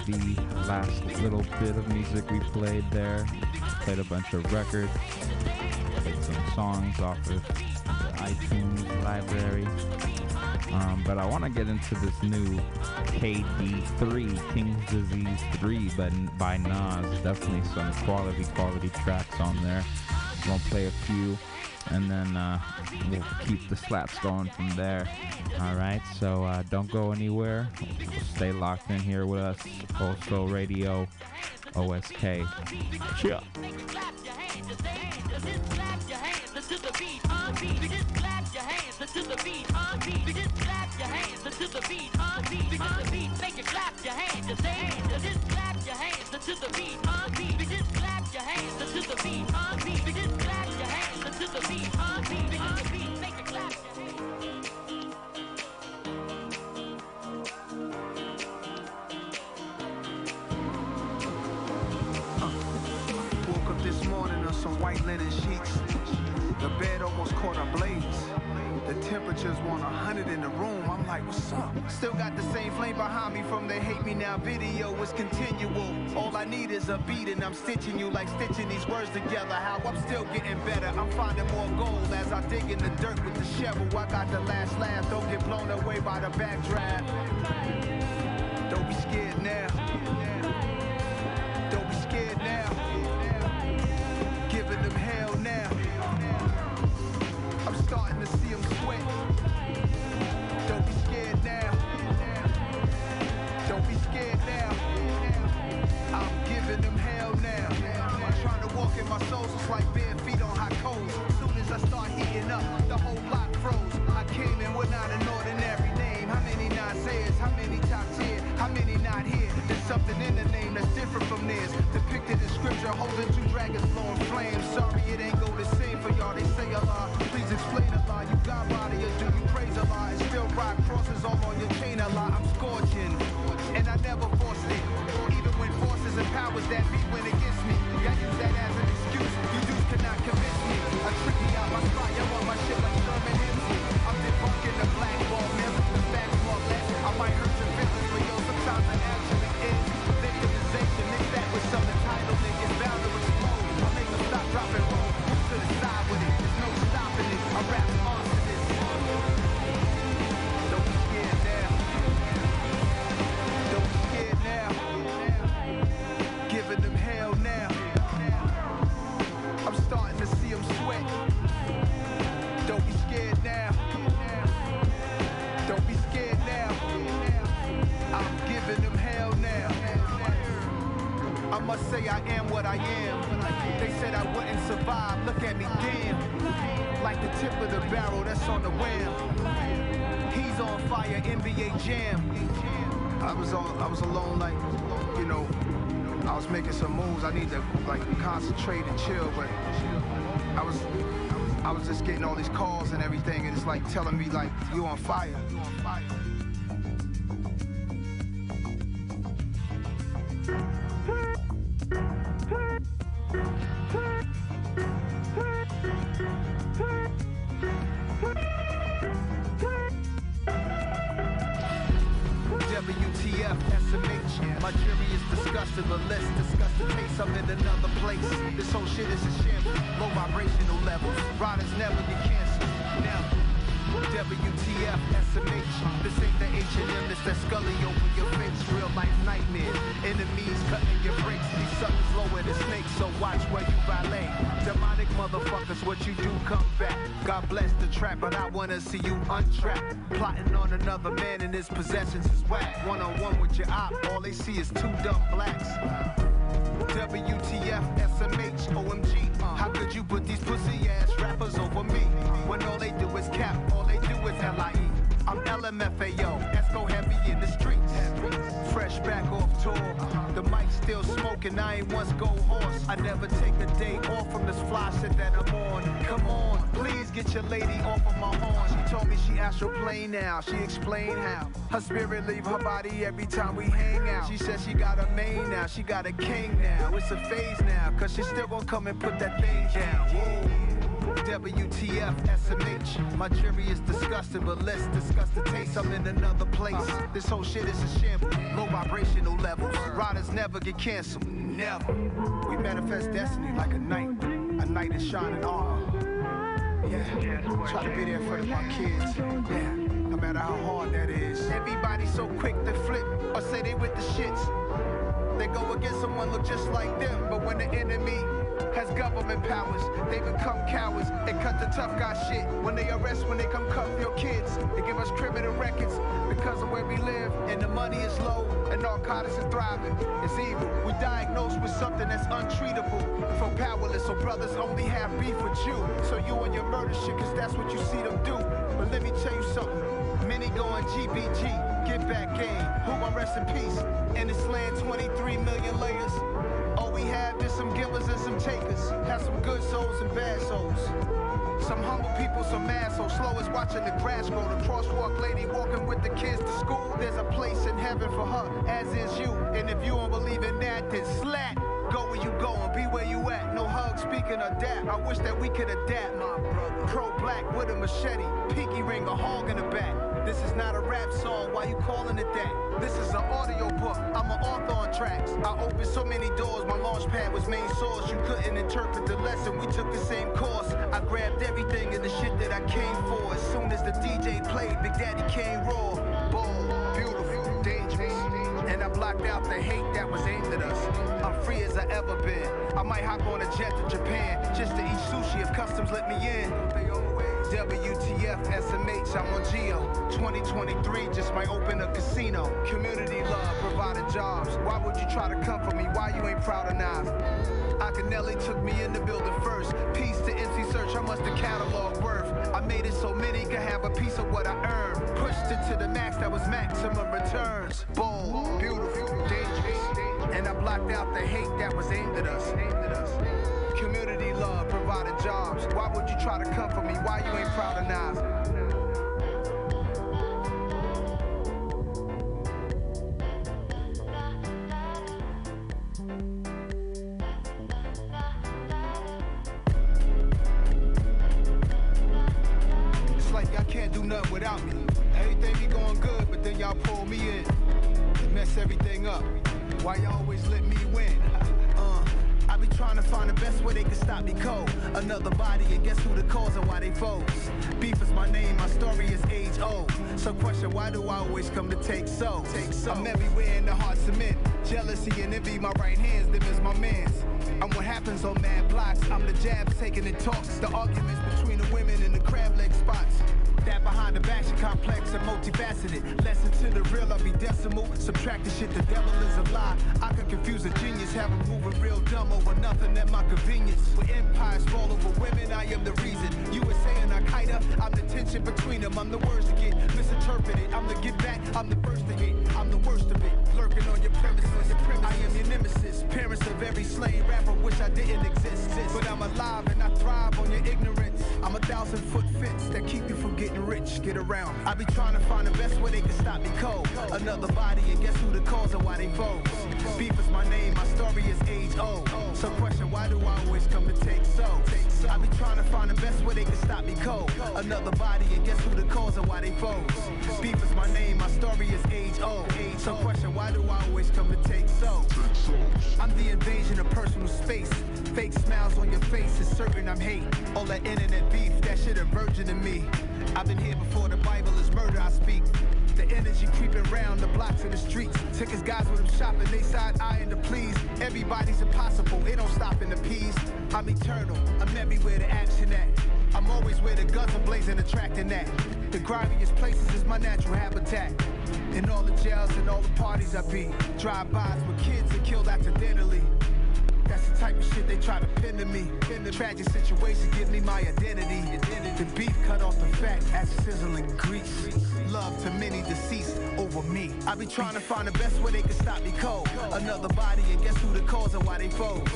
the last little bit of music we played there. Played a bunch of records, played some songs off of the iTunes library. Um, but I want to get into this new KD3, King's Disease 3 by, by Nas. Definitely some quality, quality tracks on there. I'm going to play a few and then uh, we'll keep the slaps going from there. All right, so uh, don't go anywhere. Stay locked in here with us. Also, Radio OSK. Cheer. A beat and I'm stitching you like stitching these words together. How I'm still getting better. I'm finding more gold as I dig in the dirt with the shovel. I got the last laugh. Don't get blown away by the backdraft. Don't be scared now. Untrapped. Plotting on another man and his possessions is whack. One on one with your op, all they see is two dumb blacks. WTF, SMH, OMG. Uh. How could you put these pussy ass rappers over me? When all they do is cap, all they do is LIE. I'm LMFAO, that's Esco heavy in the streets. Fresh back off tour, the mic still smoking. I ain't once go horse. I never take a day off from this fly shit that I'm on. Come on, please get your lady off of. Astral plane now. She explained how her spirit leave her body every time we hang out. She said she got a main now, she got a king now. It's a phase now, cause she still gonna come and put that thing down. WTF, SMH. My jury is disgusting, but let's discuss the taste. I'm in another place. This whole shit is a shambles. Low vibrational levels. Riders never get canceled. Never. We manifest destiny like a night. A night in shining armor. Try to be there for my kids. Yeah. No matter how hard that is. Everybody so quick to flip or say they with the shits. They go against someone look just like them, but when the enemy has government powers, they become cowards and cut the tough guy shit. When they arrest, when they come cuff your kids, they give us criminal records because of where we live, and the money is low, and narcotics is thriving. It's evil. We diagnosed with something that's untreatable. For powerless, so brothers only have beef with you. So you and your murder shit, cause that's what you see them do. But let me tell you something. Many going GBG, get back game. Who gon' rest in peace? In this land, 23 million layers. All we have is some givers and some takers. Have some good souls and bad souls. Some humble people, some assholes. Slow as watching the grass grow. The crosswalk lady walking with the kids to school. There's a place in heaven for her, as is you. And if you don't believe in that, then slat. Go where you go and be where you at. No hug, speaking of that. I wish that we could adapt, my brother. Pro black with a machete, pinky ring, a hog in the back. This is not a rap song, why you calling it that? This is an audio book, I'm an author on tracks. I opened so many doors, my launch pad was main source. You couldn't interpret the lesson, we took the same course. I grabbed everything in the shit that I came for. As soon as the DJ played, Big Daddy came raw. Bold, beautiful, dangerous. And I blocked out the hate that was aimed at us. I'm free as I ever been. I might hop on a jet to Japan just to eat sushi if customs let me in. WTF, SMH, I'm on Geo. 2023 just might open a casino. Community love, provided jobs. Why would you try to come for me? Why you ain't proud enough? Akinyele took me in the building first. Peace to MC Serch, how much the catalog worth? I made it so many could have a piece of what I earned. Pushed it to the max, that was maximum returns. Bold, beautiful, dangerous. And I blocked out the hate that was aimed at us. Community love, providing jobs. Try to come for me? Why you ain't proud enough? So question, why do I always come to take so? Take so. I'm everywhere in the heart cement. Jealousy and envy, my right hands, them is my mans. I'm what happens on mad blocks. I'm the jabs taking the talks. The arguments between the women in the crab leg spots. That behind the back, she complex and multifaceted. Lesson to the real, I'll be decimal. Subtract the shit, the devil is a lie. I could confuse a genius, have him moving real dumb over nothing at my convenience. When empires fall over women, I am the reason. USA and Al Qaeda, I'm the tension between them. I'm the words to get misinterpreted. I'm the get back, I'm the first to hit. I'm the worst of it. Lurking on your premises. I am your nemesis. Parents of every slain rapper wish I didn't exist. But I'm alive and I thrive on your ignorance. I'm a thousand foot fence that keep you from getting rich. Get around. I be trying to find the best way they can stop me cold. Another body, and guess who the cause of why they foes? Beef is my name, my story is age old. So question, why do I always come to take so? I be trying to find the best way they can stop me cold. Another body, and guess who the cause of why they foes? Beef is my name, my story is age old. So question, why do I always come to take so? I'm the invasion of personal space. Fake smiles on your face is certain I'm hate. All that internet beef, that shit a virgin to me. I've been here before the Bible is murder I speak. The energy creeping round the blocks and the streets. His guys with him shopping, they side eyeing to please. Everybody's impossible, it don't stop in the peas. I'm eternal, I'm everywhere the action at. I'm always where the guns are blazing, attracting that. The grimiest places is my natural habitat. In all the jails and all the parties I be. Drive-bys with kids are killed accidentally. That's the type of shit they try to pin to me. In the tragic situation, give me my identity. The beef cut off the fat, as sizzling grease. Love to many deceased over me. I be trying to find the best way they can stop me cold. Another body, and guess who the cause of why they foes?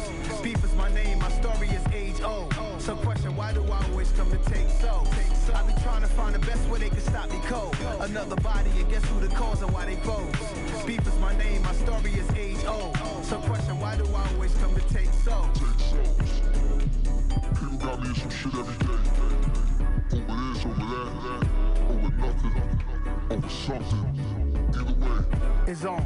Beef is my name, my story is age old. So question, why do I always come to take so? I be trying to find the best way they can stop me cold. Another body, and guess who the cause of why they foes? Beef is my name, my story is age old. So question, why do I always come to take so? People got me in some shit every day. Over this, over that, over something. Either way. It's on.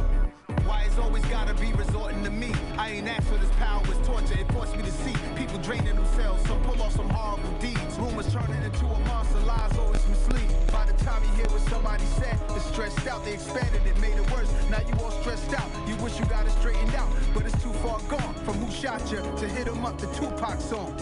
Why it's always gotta be resorting to me? I ain't asked for this power, it's torture. It forced me to see people draining themselves. Some pull off some horrible deeds. Rumors turning into a monster, lies always mislead. By the time you hear what somebody said, it's stressed out. They expanded it, made it worse. Now you all stressed out. You wish you got it straightened out, but it's too far gone. From who shot you to hit 'em up, the Tupac song.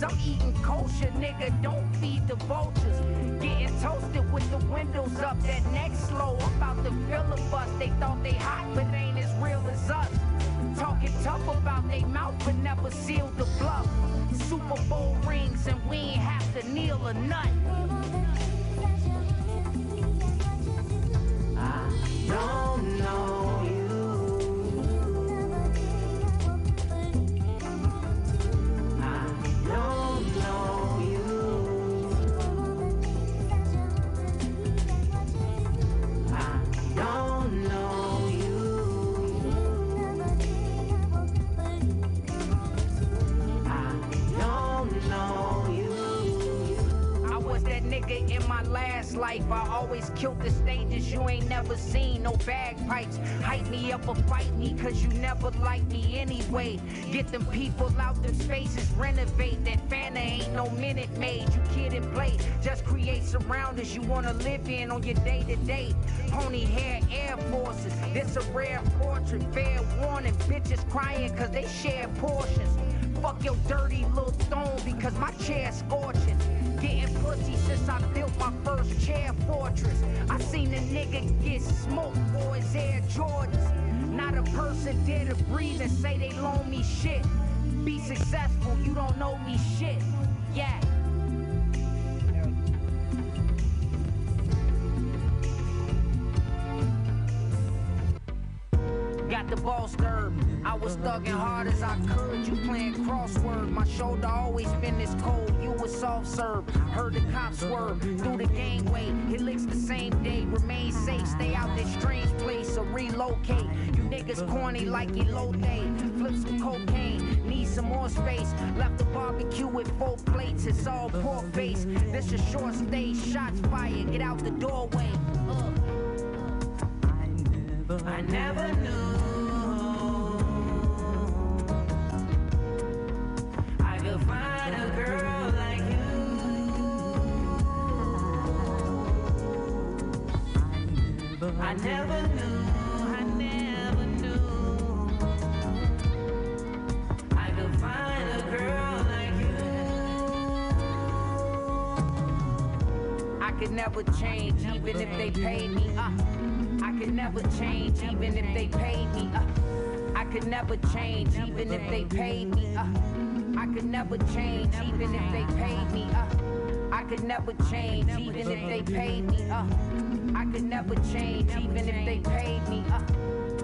Bellies, I'm eating kosher, nigga. Don't feed the vultures. Getting toasted with the windows up. That neck slow, I'm about to filibust. They thought they hot, never seen. No bagpipes. Hype me up or fight me, cause you never liked me anyway. Get them people out them spaces, renovate. That Fanta ain't no minute made. You kid and play. Just create surroundings you wanna live in on your day to day. Pony hair, Air Forces. This a rare portrait. Fair warning. Bitches crying cause they share portions. Fuck your dirty little stone because my chair's scorching. Getting pussy since I built my chair fortress. I seen a nigga get smoked for his Air Jordans. Not a person dare to breathe and say they loan me shit. Be successful, you don't know me shit. Yeah. Got the ball stirred. I was thugging hard as I could. You playing crossword. My shoulder always been this cold. Soft serve. Heard the cops swerve through the gangway. It licks the same day. Remain safe. Stay out this strange place or relocate. You niggas corny like elote. Flip some cocaine. Need some more space. Left the barbecue with four plates. It's all pork base. This a short stay. Shots fired. Get out the doorway. Uh. I never knew never knew, I never knew I could find a girl like you. I could never change, even if they paid me. Uh, I could never change, even if they paid me. Uh, I could never change, even if they paid me. Uh, I could never change, even if they paid me. Uh, I could never change, even if they paid me. Uh, I could never change, even if they paid me. Uh,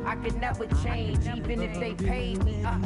I could never change, even if they paid me. Uh,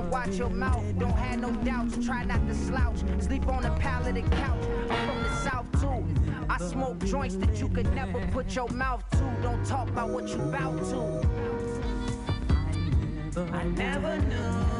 and watch your mouth. Don't have no doubts, try not to slouch. Sleep on a pallet of couch. I'm from the south too. I smoke joints that you could never put your mouth to. Don't talk about what you bout to. I never knew.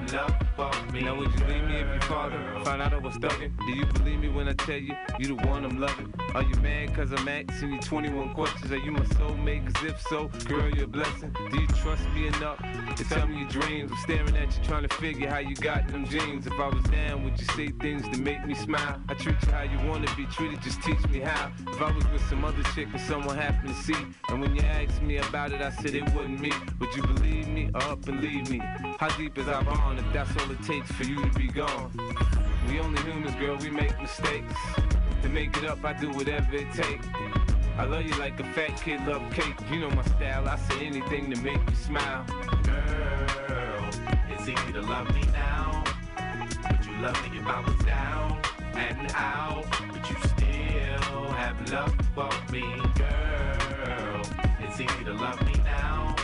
love for me? Now would you leave me if your father found out I was thugging? Do you believe me when I tell you you the one I'm loving? Are you mad cause I'm asking you 21 questions? Are you my soulmate? Cause if so, girl, you're a blessing. Do you trust me enough to tell me your dreams? I'm staring at you trying to figure how you got them jeans. If I was down, would you say things to make me smile? I treat you how you wanna be treated, just teach me how. If I was with some other chick and someone happened to see, and when you asked me about it, I said it wasn't me. Would you believe me or up and leave me? How deep is our bond if that's all it takes for you to be gone? We only humans, girl, we make mistakes. To make it up, I do whatever it takes. I love you like a fat kid love cake. You know my style, I say anything to make you smile. Girl, it's easy to love me now. Would you love me if I was down and out? Would you still have love for me, girl? It's easy to love me now.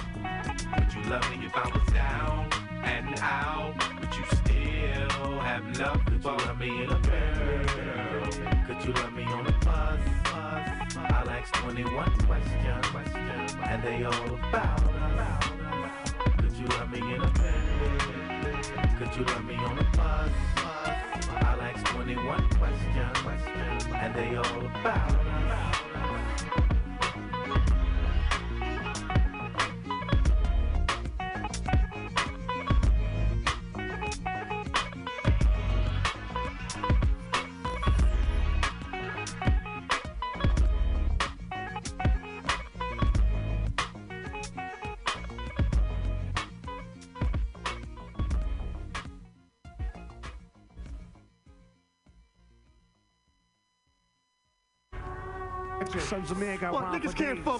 Would you love me if I was down and out? Would you still have love for me, in a girl? Could you love me on the bus? I'll ask 21 questions, and they all about us. Could you love me in a bed? Could you love me on the bus? I'll ask 21 questions, and they all about us.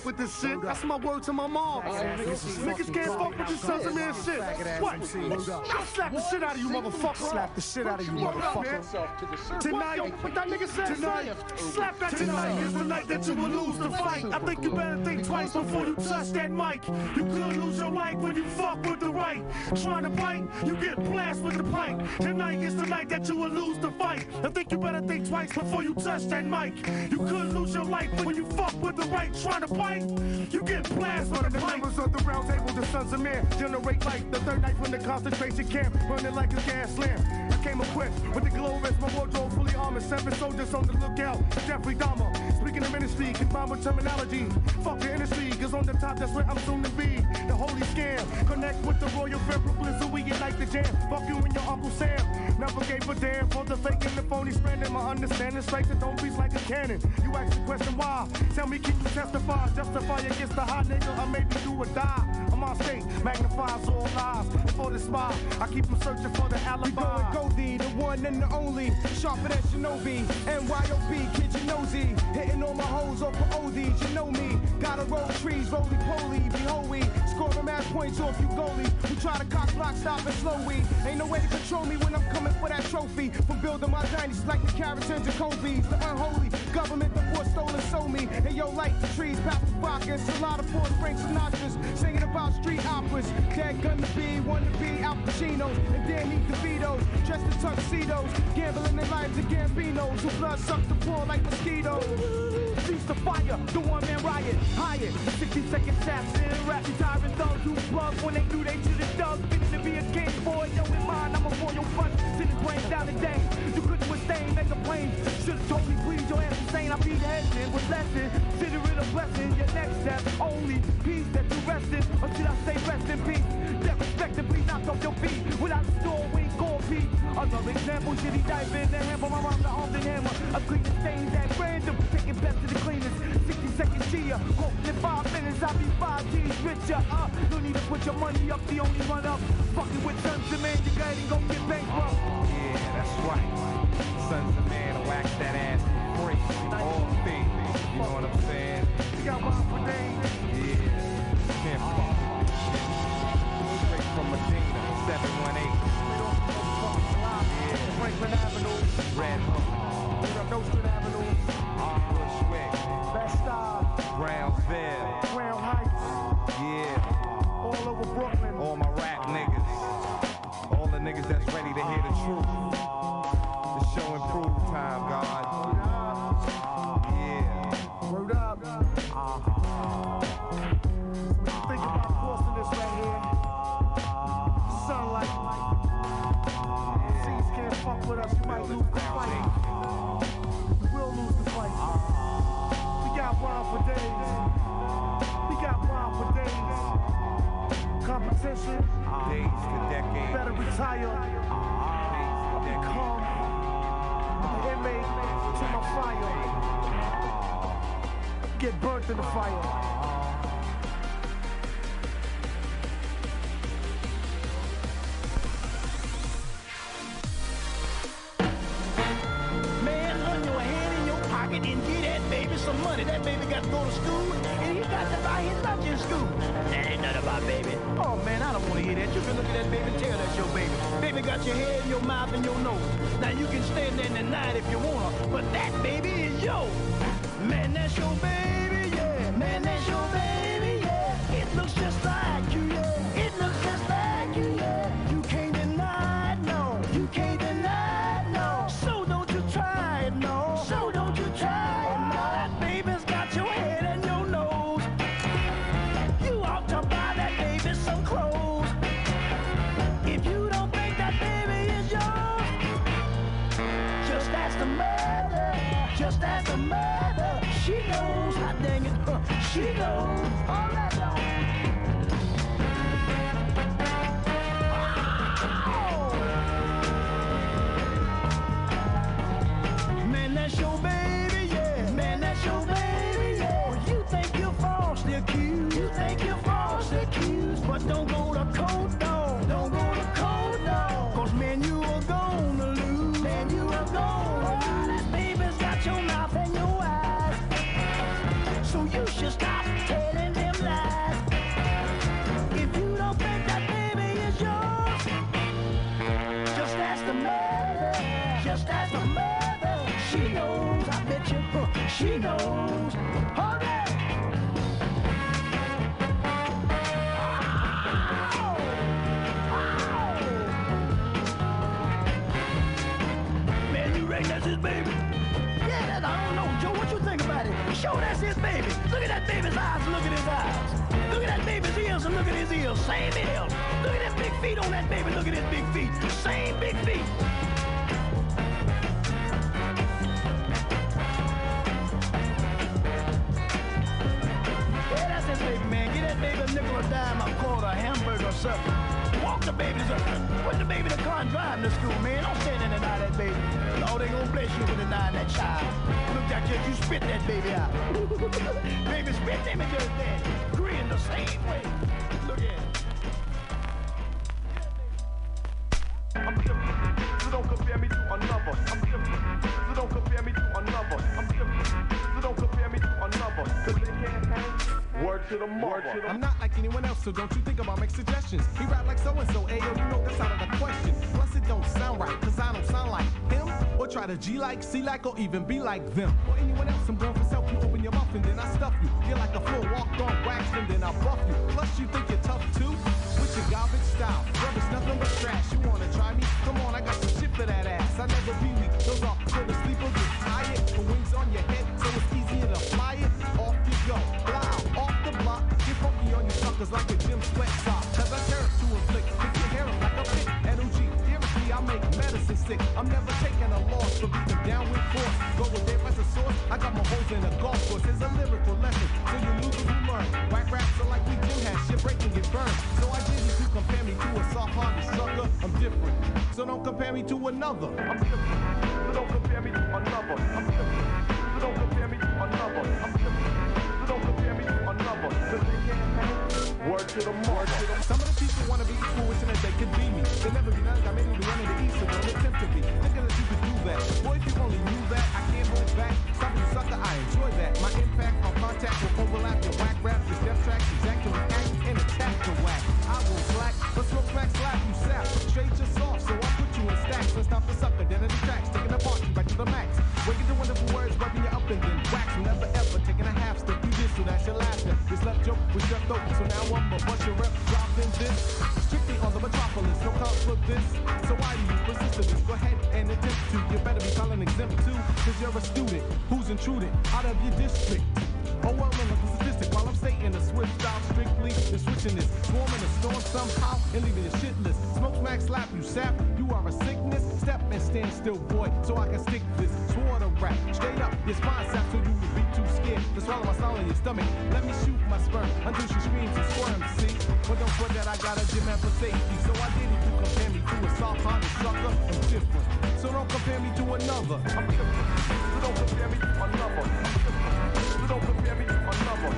With this shit. That's my word to my mom. Niggas can't fuck with this Sons of Man shit. What? I'll slap the shit out of you, motherfucker. Slap the shit out of you, What up, motherfucker. man? Tonight, what that nigga said? Tonight, slap that tonight is the night that you will lose the fight. I think you better think twice before you touch that mic. You could lose your life when you fuck with the right. Trying to bite, you get blasted with the pipe. Tonight is the night that you will lose the fight. I think you better think twice before you touch that mic. You could lose your life when you fuck with the right. Trying to bite, you get blasted with the. Members of the round table, the sons of men, generate light. The third night from the concentration camp, running like a gas lamp. Came equipped with the glow vest, my wardrobe fully armored. Seven soldiers on the lookout. Jeffrey Dahmer, speaking of ministry, combined with terminology. Fuck the industry, cause on the top, that's where I'm soon to be. The holy scam, connect with the royal federal so we ignite the jam. Fuck you and your Uncle Sam. Never gave a damn for the fake and the phony spreading my understanding. Straight to don't like a cannon. You ask the question why? Tell me, can you testify? Justify against the hot nigga, or maybe do or die. I'm on state, magnifies all. For the spy, I keep them searching for the alibi. We going Goldie, the one and the only. Sharper than Shinobi. NYOB, kid, you nosy. Hitting all my hoes off for ODs, you know me. Gotta roll trees, roly poly, behold we. Scoring mad points off you goalies. We try to cock block, stop and slow we. Ain't no way to control me when I'm coming for that trophy. From building my dynasties like the Carrots and Jacoby's. The unholy government, the force stolen, sold me. And yo, like the trees, Pastor Rockets. A lot of poor Frank Sinatras. Singing about street operas. Dead to be, one to be Al Pacinos. And Danny DeVitos. Dressed in tuxedos. Gambling their lives of Gambinos. Who blood suck the poor like mosquitoes. Feast of fire, the one man riot, hired. 60 second chaps in rap, retiring thugs who plug when they do they should the dug. Fitting to be a king, boy, yo, in mind, I'm a royal punch. Send his brains down the. You couldn't withstand, make a. Should've told me, please, your ass insane. I beat heads in with lesson. Consider it a blessing. Your next step, only peace that you rest in. Or should I say rest in peace? That respectably knocked off your feet without a store wing, gold peak. Another example, shitty dive in the hammer. My mom's the often hammer. A clean the stains at random. Taking best to the cleaners. 60 seconds cheer. Quote in five minutes, I'll be five G's richer. Uh, no need to put your money up, the only run up. Fucking with sons of man, you got it, gon' get bankrupt. Yeah, that's right. Sons of man, wax that ass free. All things. You know what I'm saying? Brownsville. Crown Heights. Yeah. All over Brooklyn. All my rap Competition. Days to ah, decades. Better retire. Ah, Become an inmate to my fire. Get burnt in the fire. Man, run your hand in your pocket and get that baby some money. That baby got to go to school and he got to buy his lunch in school. About baby. Oh man, I don't want to hear that. You can look at that baby tell that's your baby. Baby got your head, your mouth, and your nose. Now you can stand there and deny it if you wanna, but that baby is yours. Man, that's your baby, so don't you think about make suggestions. He rap like so and so, ayo, you know that's out of the question. Plus it don't sound right, cause I don't sound like him. Or try to G like, C like, or even be like them. Or anyone else, I'm going for self. You open your mouth and then I stuff you. You're like a full walked on wax and then I buff you. Plus you think you're tough too? With your garbage style. Rubbish, nothing but trash. You wanna try me? Come on, I got some shit for that ass. I never be weak. Those are go to sleep or get tired. The wings on your head, so it's easier to fly it. Off you go. Blow, off the block. Get funky on your suckers like a medicine sick. I'm never taking a loss for beating down with force. Go with there as a source. I got my hoes in a golf course. It's a lyrical lesson. So you lose you learn. Whack raps are like we gym have shit breaking get burned. So I didn't you compare me to a soft-hearted sucker. I'm different. So don't compare me to another. I'm different. So don't compare me to another. I'm different. Word to the mother. Some of the people wanna be cool, wishing that they could be me. They never be none, got made me one of the east, so don't attempt to be. Thinking that you could do that. Boy, if you only knew that, I can't hold back. Stop you sucker, I enjoy that. My impact on contact will overlap your whack rap, your step tracks, exact so that's your last step. This left joke was so now I'm a bunch of rep dropping this. Strictly on the metropolis, no cause for this. So why do you persist to this? Go ahead and attempt to. You better be calling exempt too, cause you're a student who's intruding out of your district. Oh well, no, look, statistic. While I'm stating the swift style strictly, the switching this, the storm somehow and leaving you shitless. Smoke smack, slap you, sap. You are a sickness. Step and stand still, boy, so I can stick this. Swore to rap, straight up. Your spine sap, so you scared to swallow my style in your stomach. Let me shoot my sperm until she screams and squirms. See, but don't that I got a gym man for safety. So I did it to compare me to a soft-hearted sucker. I'm different, so don't compare me to another. I'm different, so don't compare me to another. So don't compare me to another.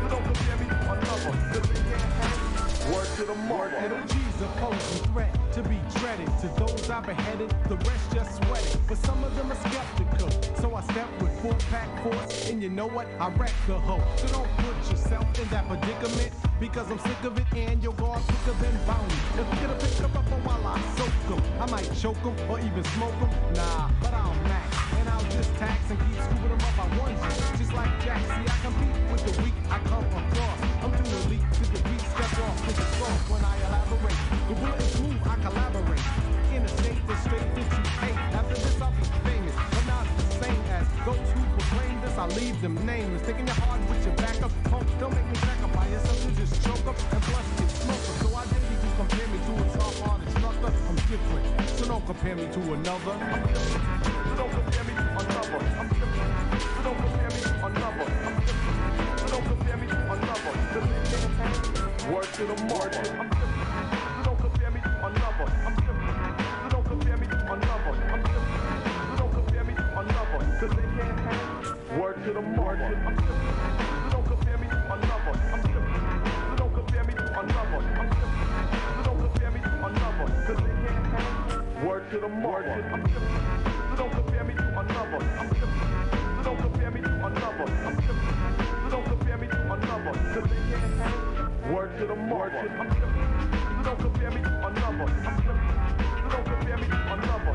So don't compare me to another. Cause they can't. Word to the mother. Little a posing threat to be dreaded. To those I beheaded, the rest just sweated. But some of them are skeptical. So I step with full pack force, and you know what? I wreck the hoe. So don't put yourself in that predicament. Because I'm sick of it and your guard quicker than bounty. If you could pick them up on while I soak them, I might choke them or even smoke them. Nah, but I'll max. And I'll just tax and keep scooping them up by onesies. Just like Jack, see, I compete with the weak I come across. I'm too elite to off. This is soft when I elaborate. The bullet is smooth, I collaborate. In a state that's straight that you hate. After this, I'll be famous. But not the same as those who proclaim this. I leave them nameless. Taking your heart with your back up. Punk, don't make me back up by yourself. You just choke up and plus get smoke up. So I dare you compare me to a soft hearted sucker. I'm different. So don't compare me to another. I'm different. So don't compare me to another. I'm different. So don't compare me to another. Word to the mother. I'm different. So don't compare me to another. I'm different. So don't compare me to another. I'm different. So don't compare me to another. Cause they can't hang. Word to the mother. I'm different. So don't compare me to another. I'm different. So don't compare me to another. I'm different. So don't compare me to another. Cause they can't hang. Word to the mother. I'm different. So don't compare me to another. I'm different. Word to the mark. Don't compare me to another. Don't compare me to another.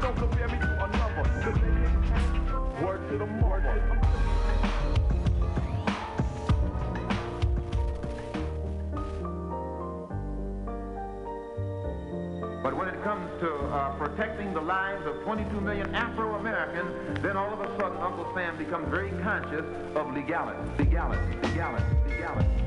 Don't compare me to another. Word to the mark. But when it comes to uh, protecting the lives of 22 million Afro-Americans, then all of a sudden Uncle Sam becomes very conscious of legality, legality, legality, legality.